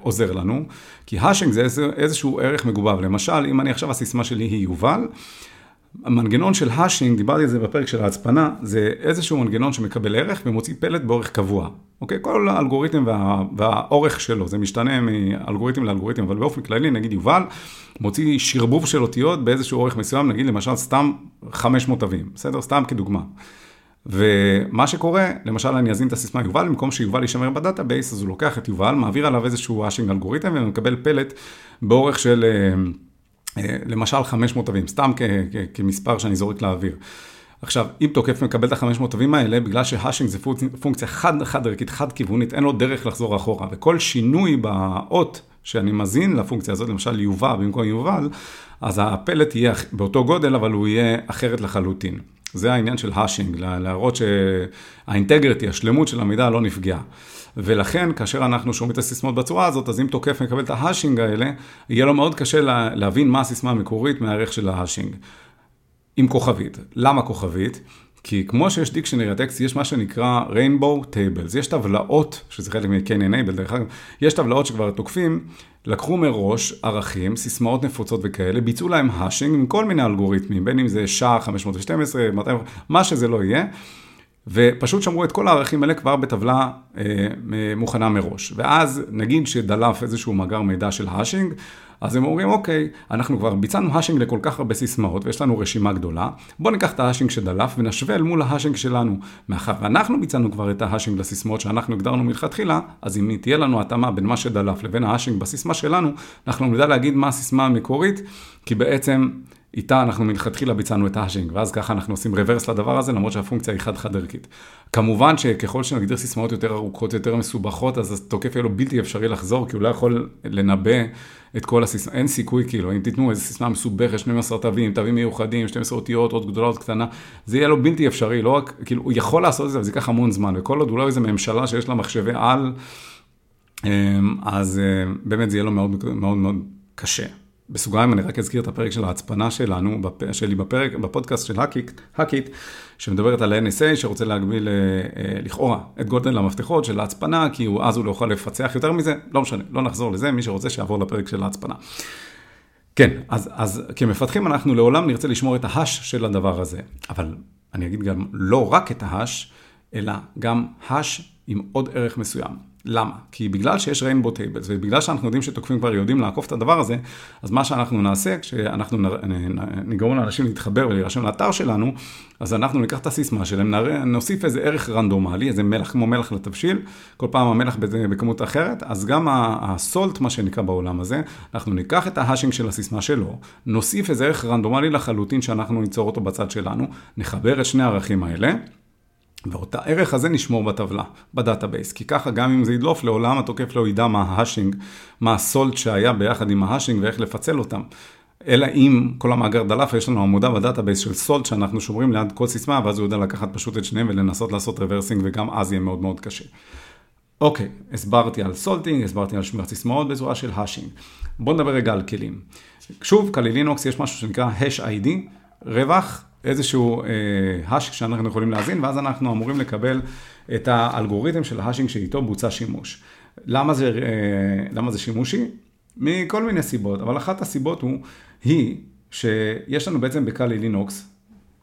עוזר לנו? כי hashing זה איזשהו ערך מגובב. למשל, אם אני עכשיו הסיסמה שלי היא יובל, המנגנון של hashing, דיברתי על זה בפרק של ההצפנה, זה איזשהו מנגנון שמקבל ערך ומוציא פלט באורך קבוע. אוקיי? כל האלגוריתם וה, והאורך שלו, זה משתנה מאלגוריתם לאלגוריתם, אבל באופן כללי, נגיד יובל, מוציא שרבוב של אותיות באיזשהו אורך מסוים, נגיד למשל סתם 500 תווים, בסדר? סתם כדוגמה. ומה שקורה, למשל אני אזין את הסיסמה יובל, במקום שיובל יישמר ב database, אז הוא לוקח את יובל, מעביר עליו איזשהו hashing אלגוריתם ומקבל פלט באורך של... אה, למשל 500 תווים, סתם כמספר שאני זורק לאוויר. עכשיו, אם תוקף מקבל את ה-500 תווים האלה, בגלל ש hashing זה פונקציה חד ערכית, חד כיוונית, אין לו דרך לחזור אחורה, וכל שינוי באות שאני מזין לפונקציה הזאת, למשל יובל במקום יובל, אז הפלט יהיה באותו גודל, אבל הוא יהיה אחרת לחלוטין. זה העניין של hashing, להראות שה integrity, השלמות של המידע לא נפגעה. ולכן, כאשר אנחנו שומרים את הסיסמאות בצורה הזאת, אז אם תוקף מקבל את ה hashing האלה, יהיה לו מאוד קשה להבין מה הסיסמה המקורית מהערך של ה hashing. עם כוכבית. למה כוכבית? כי כמו שיש dictionary attacks, יש מה שנקרא Rainbow Tables. יש טבלאות, שזה חלק מ- Cain and Abel, דרך אגב, יש טבלאות שכבר תוקפים, לקחו מראש ערכים, סיסמאות נפוצות וכאלה, ביצעו להם hashing עם כל מיני אלגוריתמים, בין אם זה SHA 512, 200, מה שזה לא יהיה. ופשוט שמרו את כל הערכים האלה כבר בטבלה אה, מוכנה מראש. ואז נגיד שדלף איזשהו מאגר מידע של hashing, אז הם אומרים, אוקיי, אנחנו כבר ביצענו hashing לכל כך הרבה סיסמאות ויש לנו רשימה גדולה, בואו ניקח את ה hashing שדלף ונשווה אל מול ה hashing שלנו. מאחר ואנחנו ביצענו כבר את ה hashing לסיסמאות שאנחנו הגדרנו מלכתחילה, אז אם תהיה לנו התאמה בין מה שדלף לבין ה hashing בסיסמה שלנו, אנחנו נדע להגיד מה הסיסמה המקורית, כי בעצם... איתה אנחנו מלכתחילה ביצענו את ה hashing, ואז ככה אנחנו עושים reverse לדבר הזה, למרות שהפונקציה היא חד-חד ערכית. כמובן שככל שנגדיר סיסמאות יותר ארוכות, יותר מסובכות, אז התוקף יהיה לו בלתי אפשרי לחזור, כי הוא לא יכול לנבא את כל הסיסמה, אין סיכוי כאילו, אם תיתנו איזו סיסמה מסובכת, 12 תווים, תווים מיוחדים, 12 אותיות, עוד גדולות, קטנה, זה יהיה לו בלתי אפשרי, לא רק, כאילו, הוא יכול לעשות את זה, אבל זה ייקח המון זמן, וכל עוד הוא לא איזה ממשלה שיש לה מחשבי על, אמ, אז אה, באמת זה יהיה לו מאוד מאוד מאוד קשה. בסוגריים אני רק אזכיר את הפרק של ההצפנה שלנו, שלי בפרק, בפודקאסט של האקיט, שמדברת על ה-NSA, שרוצה להגביל אה, אה, לכאורה את גודל המפתחות של ההצפנה, כי הוא, אז הוא לא יכול לפצח יותר מזה, לא משנה, לא נחזור לזה, מי שרוצה שיעבור לפרק של ההצפנה. כן, אז, אז כמפתחים אנחנו לעולם נרצה לשמור את ההאש של הדבר הזה, אבל אני אגיד גם לא רק את ההאש, אלא גם האש עם עוד ערך מסוים. למה? כי בגלל שיש Rainbow Tables, ובגלל שאנחנו יודעים שתוקפים כבר יודעים לעקוף את הדבר הזה, אז מה שאנחנו נעשה, כשאנחנו נגרום לאנשים להתחבר ולהירשם לאתר שלנו, אז אנחנו ניקח את הסיסמה שלהם, נוסיף איזה ערך רנדומלי, איזה מלח, כמו מלח לתבשיל, כל פעם המלח בכמות אחרת, אז גם הסולט, מה שנקרא בעולם הזה, אנחנו ניקח את ה hashing של הסיסמה שלו, נוסיף איזה ערך רנדומלי לחלוטין שאנחנו ניצור אותו בצד שלנו, נחבר את שני הערכים האלה. ואת הערך הזה נשמור בטבלה, ב database, כי ככה גם אם זה ידלוף, לעולם התוקף לא ידע מה ה hashing, מה ה salt שהיה ביחד עם ה hashing ואיך לפצל אותם. אלא אם כל המאגר דלף, יש לנו עמודה ב database של salt שאנחנו שומרים ליד כל סיסמה, ואז הוא יודע לקחת פשוט את שניהם ולנסות לעשות reversing, וגם אז יהיה מאוד מאוד קשה. אוקיי, הסברתי על salting, הסברתי על שמירת סיסמאות בצורה של hashing. בואו נדבר רגע על כלים. שוב, Kali Linux יש משהו שנקרא hash ID, רווח איזשהו hash אה, שאנחנו יכולים להזין, ואז אנחנו אמורים לקבל את האלגוריתם של ה hashing שאיתו בוצע שימוש. למה זה, אה, למה זה שימושי? מכל מיני סיבות, אבל אחת הסיבות הוא, היא שיש לנו בעצם ב Kali Linux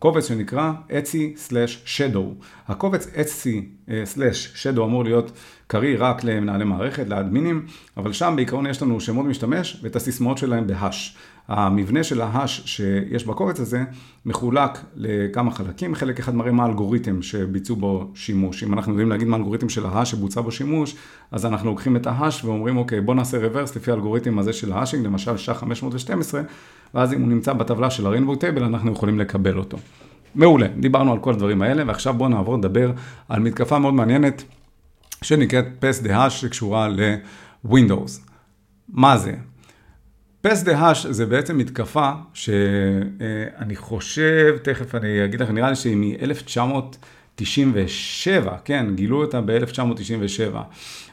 קובץ שנקרא etc/shadow. הקובץ etc/shadow אמור להיות קריא רק למנהלי מערכת, לאדמינים, אבל שם בעיקרון יש לנו שמות משתמש ואת הסיסמאות שלהם בהאש. המבנה של ההאש שיש בקובץ הזה מחולק לכמה חלקים, חלק אחד מראה מה האלגוריתם שביצעו בו שימוש. אם אנחנו יודעים להגיד מה האלגוריתם של ההאש שבוצע בו שימוש, אז אנחנו לוקחים את ההאש ואומרים, אוקיי, בוא נעשה רוורס לפי האלגוריתם הזה של ההאשינג, למשל שעה 512, ואז אם הוא נמצא בטבלה של ה-Rainbow Table, אנחנו יכולים לקבל אותו. מעולה, דיברנו על כל הדברים האלה, ועכשיו בואו נעבור לדבר על מתקפה מאוד מעניינת, שנקראת פס דה האש שקשורה ל-Windows. מה זה? פס דה האש זה בעצם מתקפה שאני חושב, תכף אני אגיד לך, נראה לי שהיא מ-1997, כן, גילו אותה ב-1997,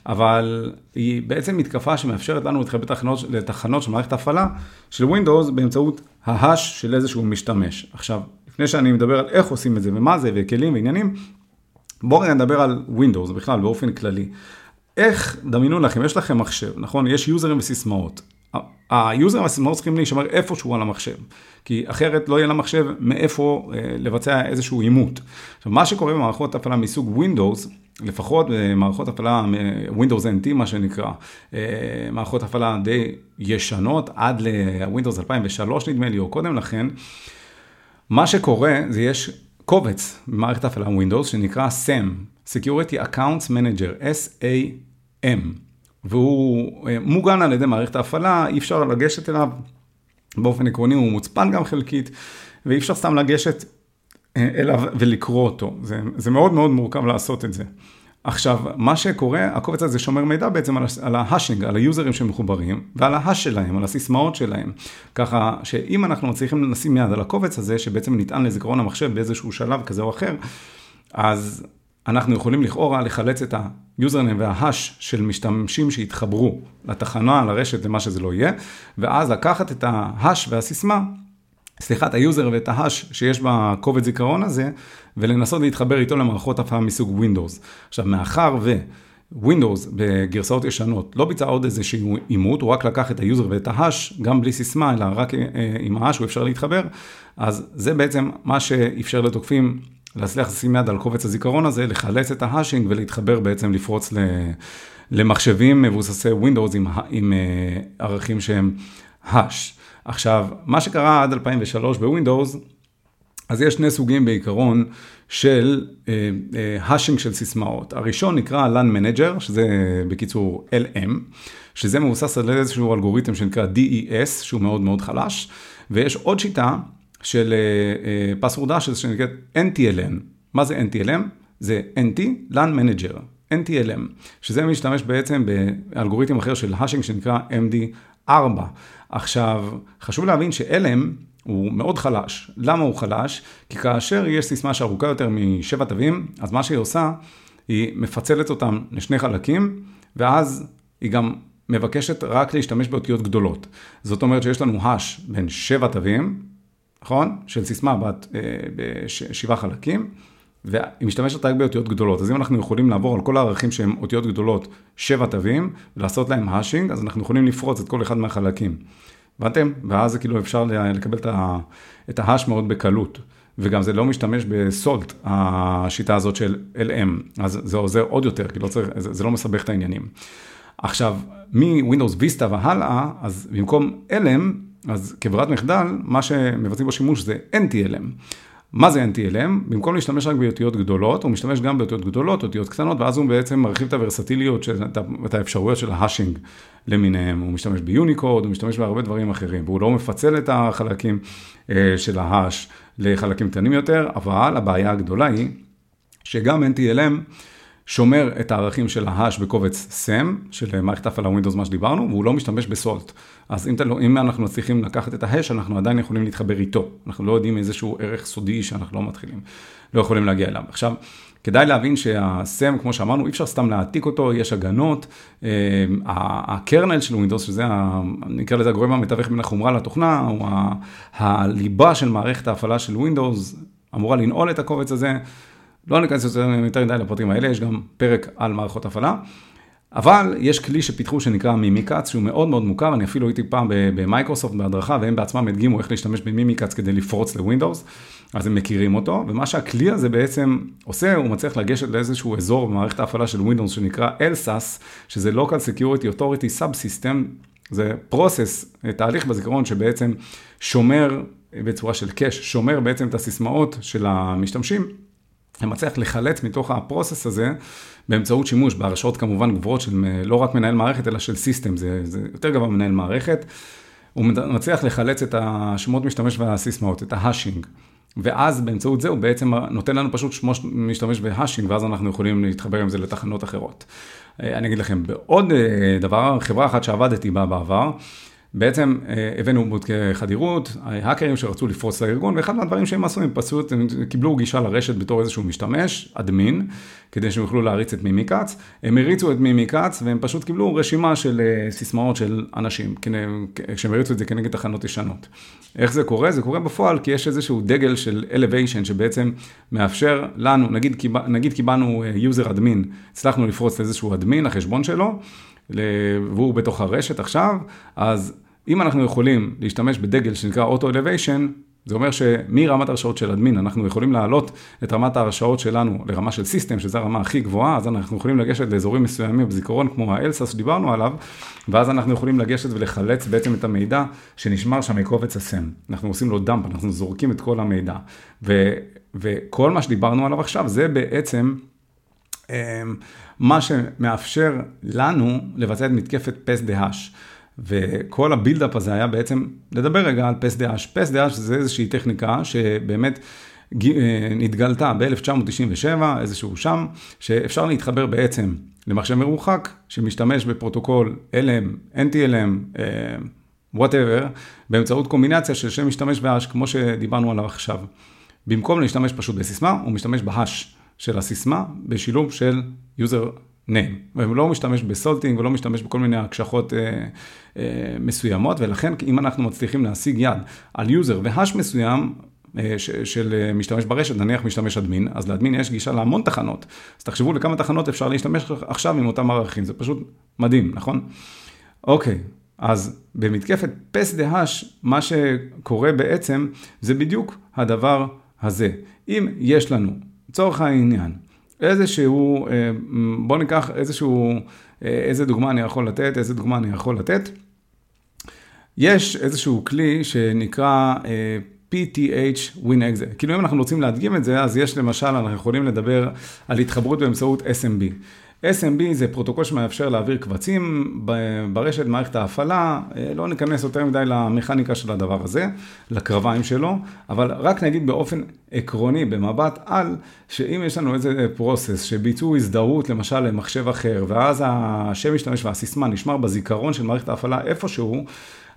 אבל היא בעצם מתקפה שמאפשרת לנו להתחבר לתחנות, לתחנות של מערכת ההפעלה של Windows באמצעות ההאש של איזשהו משתמש. עכשיו, לפני שאני מדבר על איך עושים את זה ומה זה וכלים ועניינים, בואו רגע נדבר על Windows בכלל באופן כללי. איך, דמיינו לכם, יש לכם מחשב, נכון? יש יוזרים וסיסמאות. היוזרים והסיסמאות צריכים להישמר איפשהו על המחשב, כי אחרת לא יהיה למחשב מאיפה אה, לבצע איזשהו עימות. עכשיו, מה שקורה במערכות הפעלה מסוג Windows, לפחות במערכות הפעלה, Windows NT מה שנקרא, אה, מערכות הפעלה די ישנות, עד ל-Windows 2003 נדמה לי, או קודם לכן, מה שקורה זה יש קובץ במערכת הפעלה Windows שנקרא SAM, Security Accounts Manager, S-A-M, והוא אה, מוגן על ידי מערכת ההפעלה, אי אפשר לגשת אליו, באופן עקרוני הוא מוצפן גם חלקית, ואי אפשר סתם לגשת אה, אליו ולקרוא אותו, זה, זה מאוד מאוד מורכב לעשות את זה. עכשיו, מה שקורה, הקובץ הזה שומר מידע בעצם על ההאשינג, על היוזרים שמחוברים, ועל ההאש שלהם, על הסיסמאות שלהם. ככה שאם אנחנו מצליחים לשים יד על הקובץ הזה, שבעצם נטען לזיכרון המחשב באיזשהו שלב כזה או אחר, אז אנחנו יכולים לכאורה לחלץ את ה username וה hash של משתמשים שהתחברו לתחנה, לרשת, למה שזה לא יהיה, ואז לקחת את ה hash והסיסמה סליחה, את ה user ואת ה hash שיש בקובץ זיכרון הזה, ולנסות להתחבר איתו למערכות הפעלה מסוג Windows. עכשיו, מאחר ו... Windows בגרסאות ישנות לא ביצע עוד איזשהו אימות, הוא רק לקח את ה user ואת ה hash, גם בלי סיסמה, אלא רק אה, עם ה hash הוא אפשר להתחבר, אז זה בעצם מה שאפשר לתוקפים להצליח לשים יד על קובץ הזיכרון הזה, לחלץ את ה hashing ולהתחבר בעצם, לפרוץ למחשבים מבוססי Windows עם, עם אה, ערכים שהם hash. עכשיו, מה שקרה עד 2003 ב Windows, אז יש שני סוגים בעיקרון של hashing uh, uh, של סיסמאות. הראשון נקרא LAN Manager, שזה בקיצור LM, שזה מבוסס על איזשהו אלגוריתם שנקרא DES, שהוא מאוד מאוד חלש, ויש עוד שיטה של uh, uh, password hash, שנקראת NTLM. מה זה NTLM? זה NT LAN Manager. NTLM, שזה משתמש בעצם באלגוריתם אחר של האשינג שנקרא MD4. עכשיו, חשוב להבין שאלם הוא מאוד חלש. למה הוא חלש? כי כאשר יש סיסמה שארוכה יותר משבע תווים, אז מה שהיא עושה, היא מפצלת אותם לשני חלקים, ואז היא גם מבקשת רק להשתמש באותיות גדולות. זאת אומרת שיש לנו האש בין שבע תווים, נכון? של סיסמה בת אה, בשבעה חלקים. והיא משתמשת רק באותיות גדולות. אז אם אנחנו יכולים לעבור על כל הערכים שהם אותיות גדולות, שבע תווים, ולעשות להם האשינג, אז אנחנו יכולים לפרוץ את כל אחד מהחלקים. הבנתם? ואז זה כאילו אפשר לקבל את ההאש מאוד בקלות. וגם זה לא משתמש בסולט, השיטה הזאת של LM, אז זה עוזר עוד יותר, כי לא צריך, זה, זה לא מסבך את העניינים. עכשיו, מ-Windows Vista והלאה, אז במקום LM, אז כברירת מחדל, מה שמבצעים בו שימוש זה NTLM. מה זה NTLM? במקום להשתמש רק באותיות גדולות, הוא משתמש גם באותיות גדולות, אותיות קטנות, ואז הוא בעצם מרחיב את הוורסטיליות, את האפשרויות של ההאשינג למיניהם. הוא משתמש ביוניקוד, הוא משתמש בהרבה דברים אחרים, והוא לא מפצל את החלקים אה, של ההאש לחלקים קטנים יותר, אבל הבעיה הגדולה היא שגם NTLM, שומר את הערכים של ההאש בקובץ SAM, של מערכת הפעלה Windows, מה שדיברנו, והוא לא משתמש בסולט. אז אם, לא, אם אנחנו מצליחים לקחת את ההאש, אנחנו עדיין יכולים להתחבר איתו. אנחנו לא יודעים איזשהו ערך סודי שאנחנו לא מתחילים, לא יכולים להגיע אליו. עכשיו, כדאי להבין שהסם, כמו שאמרנו, אי אפשר סתם להעתיק אותו, יש הגנות. אה, הקרנל של Windows, שזה, נקרא לזה הגורם המתווך בין החומרה לתוכנה, הוא הליבה של מערכת ההפעלה של Windows, אמורה לנעול את הקובץ הזה. לא ניכנס יותר מדי לפרטים האלה, יש גם פרק על מערכות הפעלה. אבל יש כלי שפיתחו שנקרא Mimikatz, שהוא מאוד מאוד מוכר, אני אפילו הייתי פעם במייקרוסופט בהדרכה, והם בעצמם הדגימו איך להשתמש ב Mimikatz כדי לפרוץ ל Windows, אז הם מכירים אותו, ומה שהכלי הזה בעצם עושה, הוא מצליח לגשת לאיזשהו אזור במערכת ההפעלה של Windows שנקרא LSASS, שזה Local Security Authority Subsystem, זה process, תהליך בזיכרון שבעצם שומר בצורה של cache, שומר בעצם את הסיסמאות של המשתמשים, ומצליח לחלץ מתוך ה process הזה באמצעות שימוש בהרשאות כמובן גבוהות של לא רק מנהל מערכת, אלא של system, זה, זה יותר גבוה מנהל מערכת. הוא מצליח לחלץ את השמות משתמש והסיסמאות, את ה hashing. ואז באמצעות זה הוא בעצם נותן לנו פשוט שם משתמש ב hashing, ואז אנחנו יכולים להתחבר עם זה לתחנות אחרות. אה, אני אגיד לכם, בעוד אה, דבר, חברה אחת שעבדתי בה בעבר, בעצם אה, הבאנו בודקי חדירות, האקרים שרצו לפרוץ לארגון, ואחד מהדברים שהם עשו, הם פשוט, הם קיבלו גישה לרשת בתור איזשהו משתמש, אדמין, כדי שהם יוכלו להריץ את מימיקאץ. הם הריצו את מימיקאץ, והם פשוט קיבלו רשימה של אה, סיסמאות של אנשים, כשהם הריצו את זה כנגד תחנות ישנות. איך זה קורה? זה קורה בפועל כי יש איזשהו דגל של elevation שבעצם מאפשר לנו, נגיד, נגיד קיבלנו user אה, admin, הצלחנו לפרוץ לאיזשהו admin, החשבון שלו, והוא בתוך הרשת עכשיו, אז אם אנחנו יכולים להשתמש בדגל שנקרא auto elevation, זה אומר שמרמת הרשאות של admin אנחנו יכולים להעלות את רמת ההרשאות שלנו לרמה של system, שזו הרמה הכי גבוהה, אז אנחנו יכולים לגשת לאזורים מסוימים בזיכרון כמו ה LSASS שדיברנו עליו, ואז אנחנו יכולים לגשת ולחלץ בעצם את המידע שנשמר שם מקובץ ה SAM. אנחנו עושים לו dump, אנחנו זורקים את כל המידע. ו, וכל מה שדיברנו עליו עכשיו זה בעצם אמ, מה שמאפשר לנו לבצע את מתקפת pass the hash. וכל ה build up הזה היה בעצם לדבר רגע על pass the hash. Pass the hash זה איזושהי טכניקה שבאמת אה, נתגלתה ב-1997, איזשהו שם, שאפשר להתחבר בעצם למחשב מרוחק, שמשתמש בפרוטוקול LM, NTLM, whatever, באמצעות קומבינציה של שם משתמש ב hash, כמו שדיברנו עליו עכשיו. במקום להשתמש פשוט בסיסמה, הוא משתמש ב hash. של הסיסמה בשילוב של username. לא משתמש ב salting ולא משתמש בכל מיני הקשחות אה, אה, מסוימות, ולכן אם אנחנו מצליחים להשיג יד על user ו hash מסוים, אה, של אה, משתמש ברשת, נניח משתמש admin, אז ל admin יש גישה להמון תחנות. אז תחשבו לכמה תחנות אפשר להשתמש עכשיו עם אותם ערכים, זה פשוט מדהים, נכון? אוקיי, אז במתקפת פס דה האש, מה שקורה בעצם, זה בדיוק הדבר הזה. אם יש לנו לצורך העניין, איזשהו, אה, בוא ניקח איזשהו, אה, איזה דוגמה אני יכול לתת, איזה דוגמה אני יכול לתת. יש איזשהו כלי שנקרא אה, PTH Win Exit. כאילו אם אנחנו רוצים להדגים את זה, אז יש למשל, אנחנו יכולים לדבר על התחברות באמצעות SMB. SMB זה פרוטוקול שמאפשר להעביר קבצים ברשת מערכת ההפעלה, אה, לא ניכנס יותר מדי למכניקה של הדבר הזה, לקרביים שלו, אבל רק נגיד באופן עקרוני, במבט על, שאם יש לנו איזה process שביצעו הזדהות למשל למחשב אחר, ואז השם משתמש והסיסמה נשמר בזיכרון של מערכת ההפעלה איפשהו,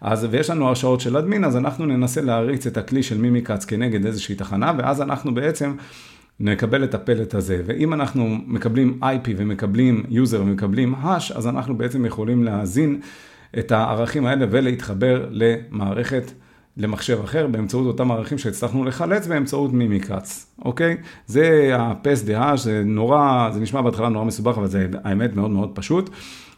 אז, ויש לנו הרשאות של admin, אז אנחנו ננסה להריץ את הכלי של Mimikatz כנגד איזושהי תחנה, ואז אנחנו בעצם נקבל את הפלט הזה, ואם אנחנו מקבלים IP ומקבלים user ומקבלים hash, אז אנחנו בעצם יכולים להזין את הערכים האלה ולהתחבר למערכת, למחשב אחר, באמצעות אותם ערכים שהצלחנו לחלץ באמצעות מימיקאץ, אוקיי? זה הפס דה זה נורא, זה נשמע בהתחלה נורא מסובך, אבל זה האמת מאוד מאוד פשוט.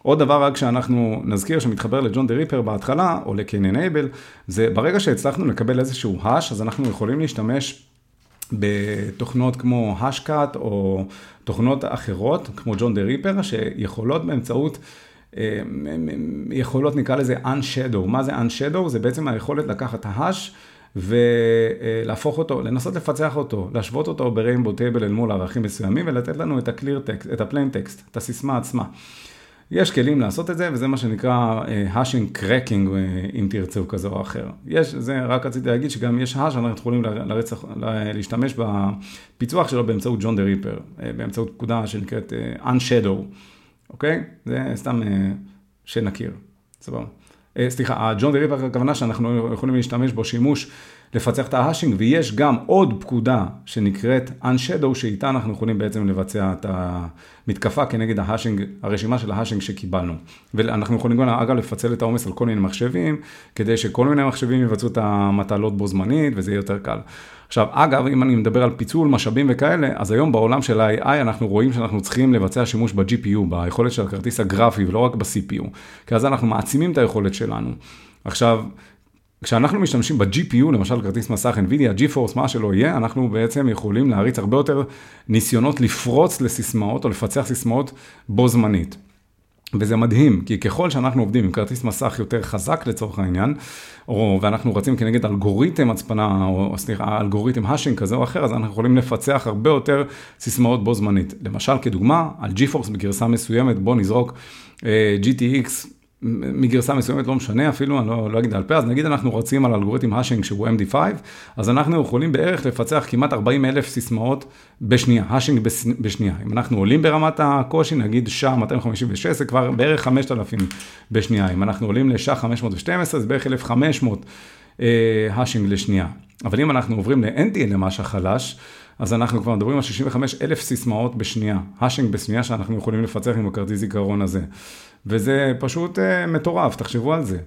עוד דבר רק שאנחנו נזכיר שמתחבר לג'ון דה ריפר בהתחלה, או לקיין אנייבל, זה ברגע שהצלחנו לקבל איזשהו hash, אז אנחנו יכולים להשתמש בתוכנות כמו Hashcat או תוכנות אחרות, כמו John the Ripper, שיכולות באמצעות, אה, יכולות נקרא לזה unshadow. מה זה unshadow? זה בעצם היכולת לקחת את ה hash ולהפוך אותו, לנסות לפצח אותו, להשוות אותו ב-Rainbow Table אל מול ערכים מסוימים ולתת לנו את ה-clear text, את ה-plain text, את הסיסמה עצמה. יש כלים לעשות את זה, וזה מה שנקרא hashing uh, cracking, uh, אם תרצו, כזה או אחר. יש, זה רק רציתי להגיד שגם יש hash, אנחנו יכולים לרצח, להשתמש בפיצוח שלו באמצעות John the Ripper, uh, באמצעות פקודה שנקראת uh, Unshadow, אוקיי? זה סתם uh, שנכיר, סבבה. Uh, סליחה, John the Ripper, הכוונה שאנחנו יכולים להשתמש בו שימוש לפצח את ה hashing, ויש גם עוד פקודה שנקראת Unshadow, שאיתה אנחנו יכולים בעצם לבצע את המתקפה כנגד ה hashing, הרשימה של ה hashing שקיבלנו. ואנחנו יכולים גם, אגב, לפצל את העומס על כל מיני מחשבים, כדי שכל מיני מחשבים יבצעו את המטלות בו זמנית, וזה יהיה יותר קל. עכשיו, אגב, אם אני מדבר על פיצול משאבים וכאלה, אז היום בעולם של ה-AI אנחנו רואים שאנחנו צריכים לבצע שימוש ב-GPU, ביכולת של הכרטיס הגרפי, ולא רק ב-CPU, כי אז אנחנו מעצימים את היכולת שלנו. עכשיו, כשאנחנו משתמשים ב-GPU, למשל כרטיס מסך NVIDIA, GeForce, מה שלא יהיה, אנחנו בעצם יכולים להריץ הרבה יותר ניסיונות לפרוץ לסיסמאות או לפצח סיסמאות בו זמנית. וזה מדהים, כי ככל שאנחנו עובדים עם כרטיס מסך יותר חזק לצורך העניין, או, ואנחנו רצים כנגד אלגוריתם הצפנה, או סליחה, אלגוריתם האשינג כזה או אחר, אז אנחנו יכולים לפצח הרבה יותר סיסמאות בו זמנית. למשל, כדוגמה, על GeForce בגרסה מסוימת, בוא נזרוק uh, GTX מגרסה מסוימת, לא משנה אפילו, אני לא, לא אגיד על פה, אז נגיד אנחנו רצים על אלגוריתם האשינג שהוא MD5, אז אנחנו יכולים בערך לפצח כמעט 40 אלף סיסמאות בשנייה, האשינג בשנייה. אם אנחנו עולים ברמת הקושי, נגיד שעה 256, זה כבר בערך 5,000 בשנייה. אם אנחנו עולים לשעה 512, זה בערך 1,500 האשינג לשנייה. אבל אם אנחנו עוברים ל-NTLM, החלש, אז אנחנו כבר מדברים על 65 אלף סיסמאות בשנייה, האשינג בשנייה שאנחנו יכולים לפצח עם הכרטיס זיכרון הזה. וזה פשוט uh, מטורף, תחשבו על זה.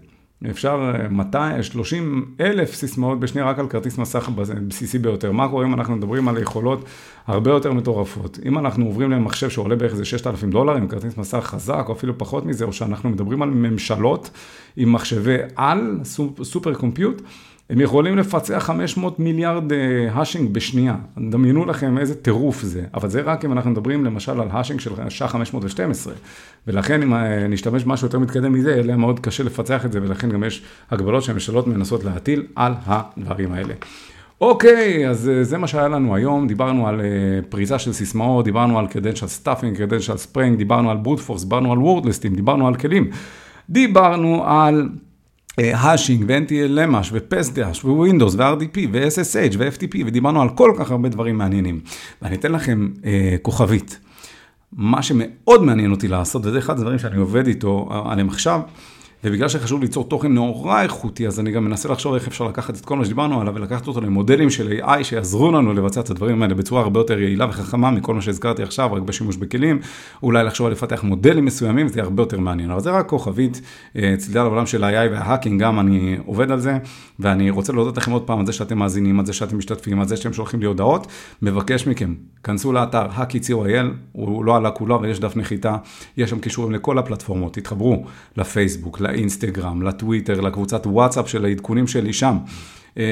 אפשר 230 אה, אלף סיסמאות בשנייה רק על כרטיס מסך בסיסי ביותר. מה קורה אם אנחנו מדברים על יכולות הרבה יותר מטורפות? אם אנחנו עוברים למחשב שעולה בערך איזה 6,000 דולר עם כרטיס מסך חזק, או אפילו פחות מזה, או שאנחנו מדברים על ממשלות עם מחשבי על, סופר קומפיוט, הם יכולים לפצח 500 מיליארד האשינג בשנייה. דמיינו לכם איזה טירוף זה. אבל זה רק אם אנחנו מדברים למשל על האשינג של שעה 512. ולכן אם אה, נשתמש במשהו יותר מתקדם מזה, יהיה להם מאוד קשה לפצח את זה, ולכן גם יש הגבלות שהממשלות מנסות להטיל על הדברים האלה. אוקיי, אז אה, זה מה שהיה לנו היום, דיברנו על אה, פריצה של סיסמאות, דיברנו על credential stuffing, credential spring, דיברנו על force, דיברנו על wordlessים, דיברנו על כלים, דיברנו על... האשינג ו-NTLMH ו-PSDH ו-Windows ו-RDP ו-SSH ו-FTP ודיברנו על כל כך הרבה דברים מעניינים. ואני אתן לכם אה, כוכבית. מה שמאוד מעניין אותי לעשות, וזה אחד הדברים שאני עובד איתו אה, עליהם עכשיו, ובגלל שחשוב ליצור תוכן נורא איכותי, אז אני גם מנסה לחשוב איך אפשר לקחת את כל מה שדיברנו עליו ולקחת אותו למודלים של AI שיעזרו לנו לבצע את הדברים האלה בצורה הרבה יותר יעילה וחכמה מכל מה שהזכרתי עכשיו, רק בשימוש בכלים, אולי לחשוב על לפתח מודלים מסוימים, זה יהיה הרבה יותר מעניין. אבל זה רק כוכבית, אה, צלילה לעולם של ה-AI וההאקינג, גם אני עובד על זה, ואני רוצה להודות לכם עוד פעם על זה שאתם מאזינים, על זה שאתם משתתפים, על זה שאתם שולחים לי הודעות, מבקש מכם, כנסו לאתר hacky.co.il, הוא לא עלה כולו, אבל יש דף נחיתה, יש שם קישורים לכל הפלטפורמות, תתחברו לפייסבוק, לאינסטגרם, לטוויטר, לקבוצת וואטסאפ של העדכונים שלי שם. אה,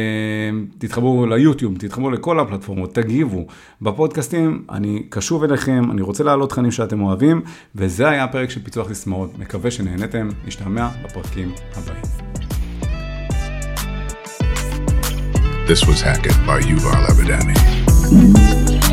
תתחברו ליוטיוב, תתחברו לכל הפלטפורמות, תגיבו. בפודקאסטים אני קשוב אליכם, אני רוצה להעלות תכנים שאתם אוהבים, וזה היה הפרק של פיצוח סיסמאות. מקווה שנהנתם, נשתמע בפרקים הבאים. This was Hackett by Yuval Abadani.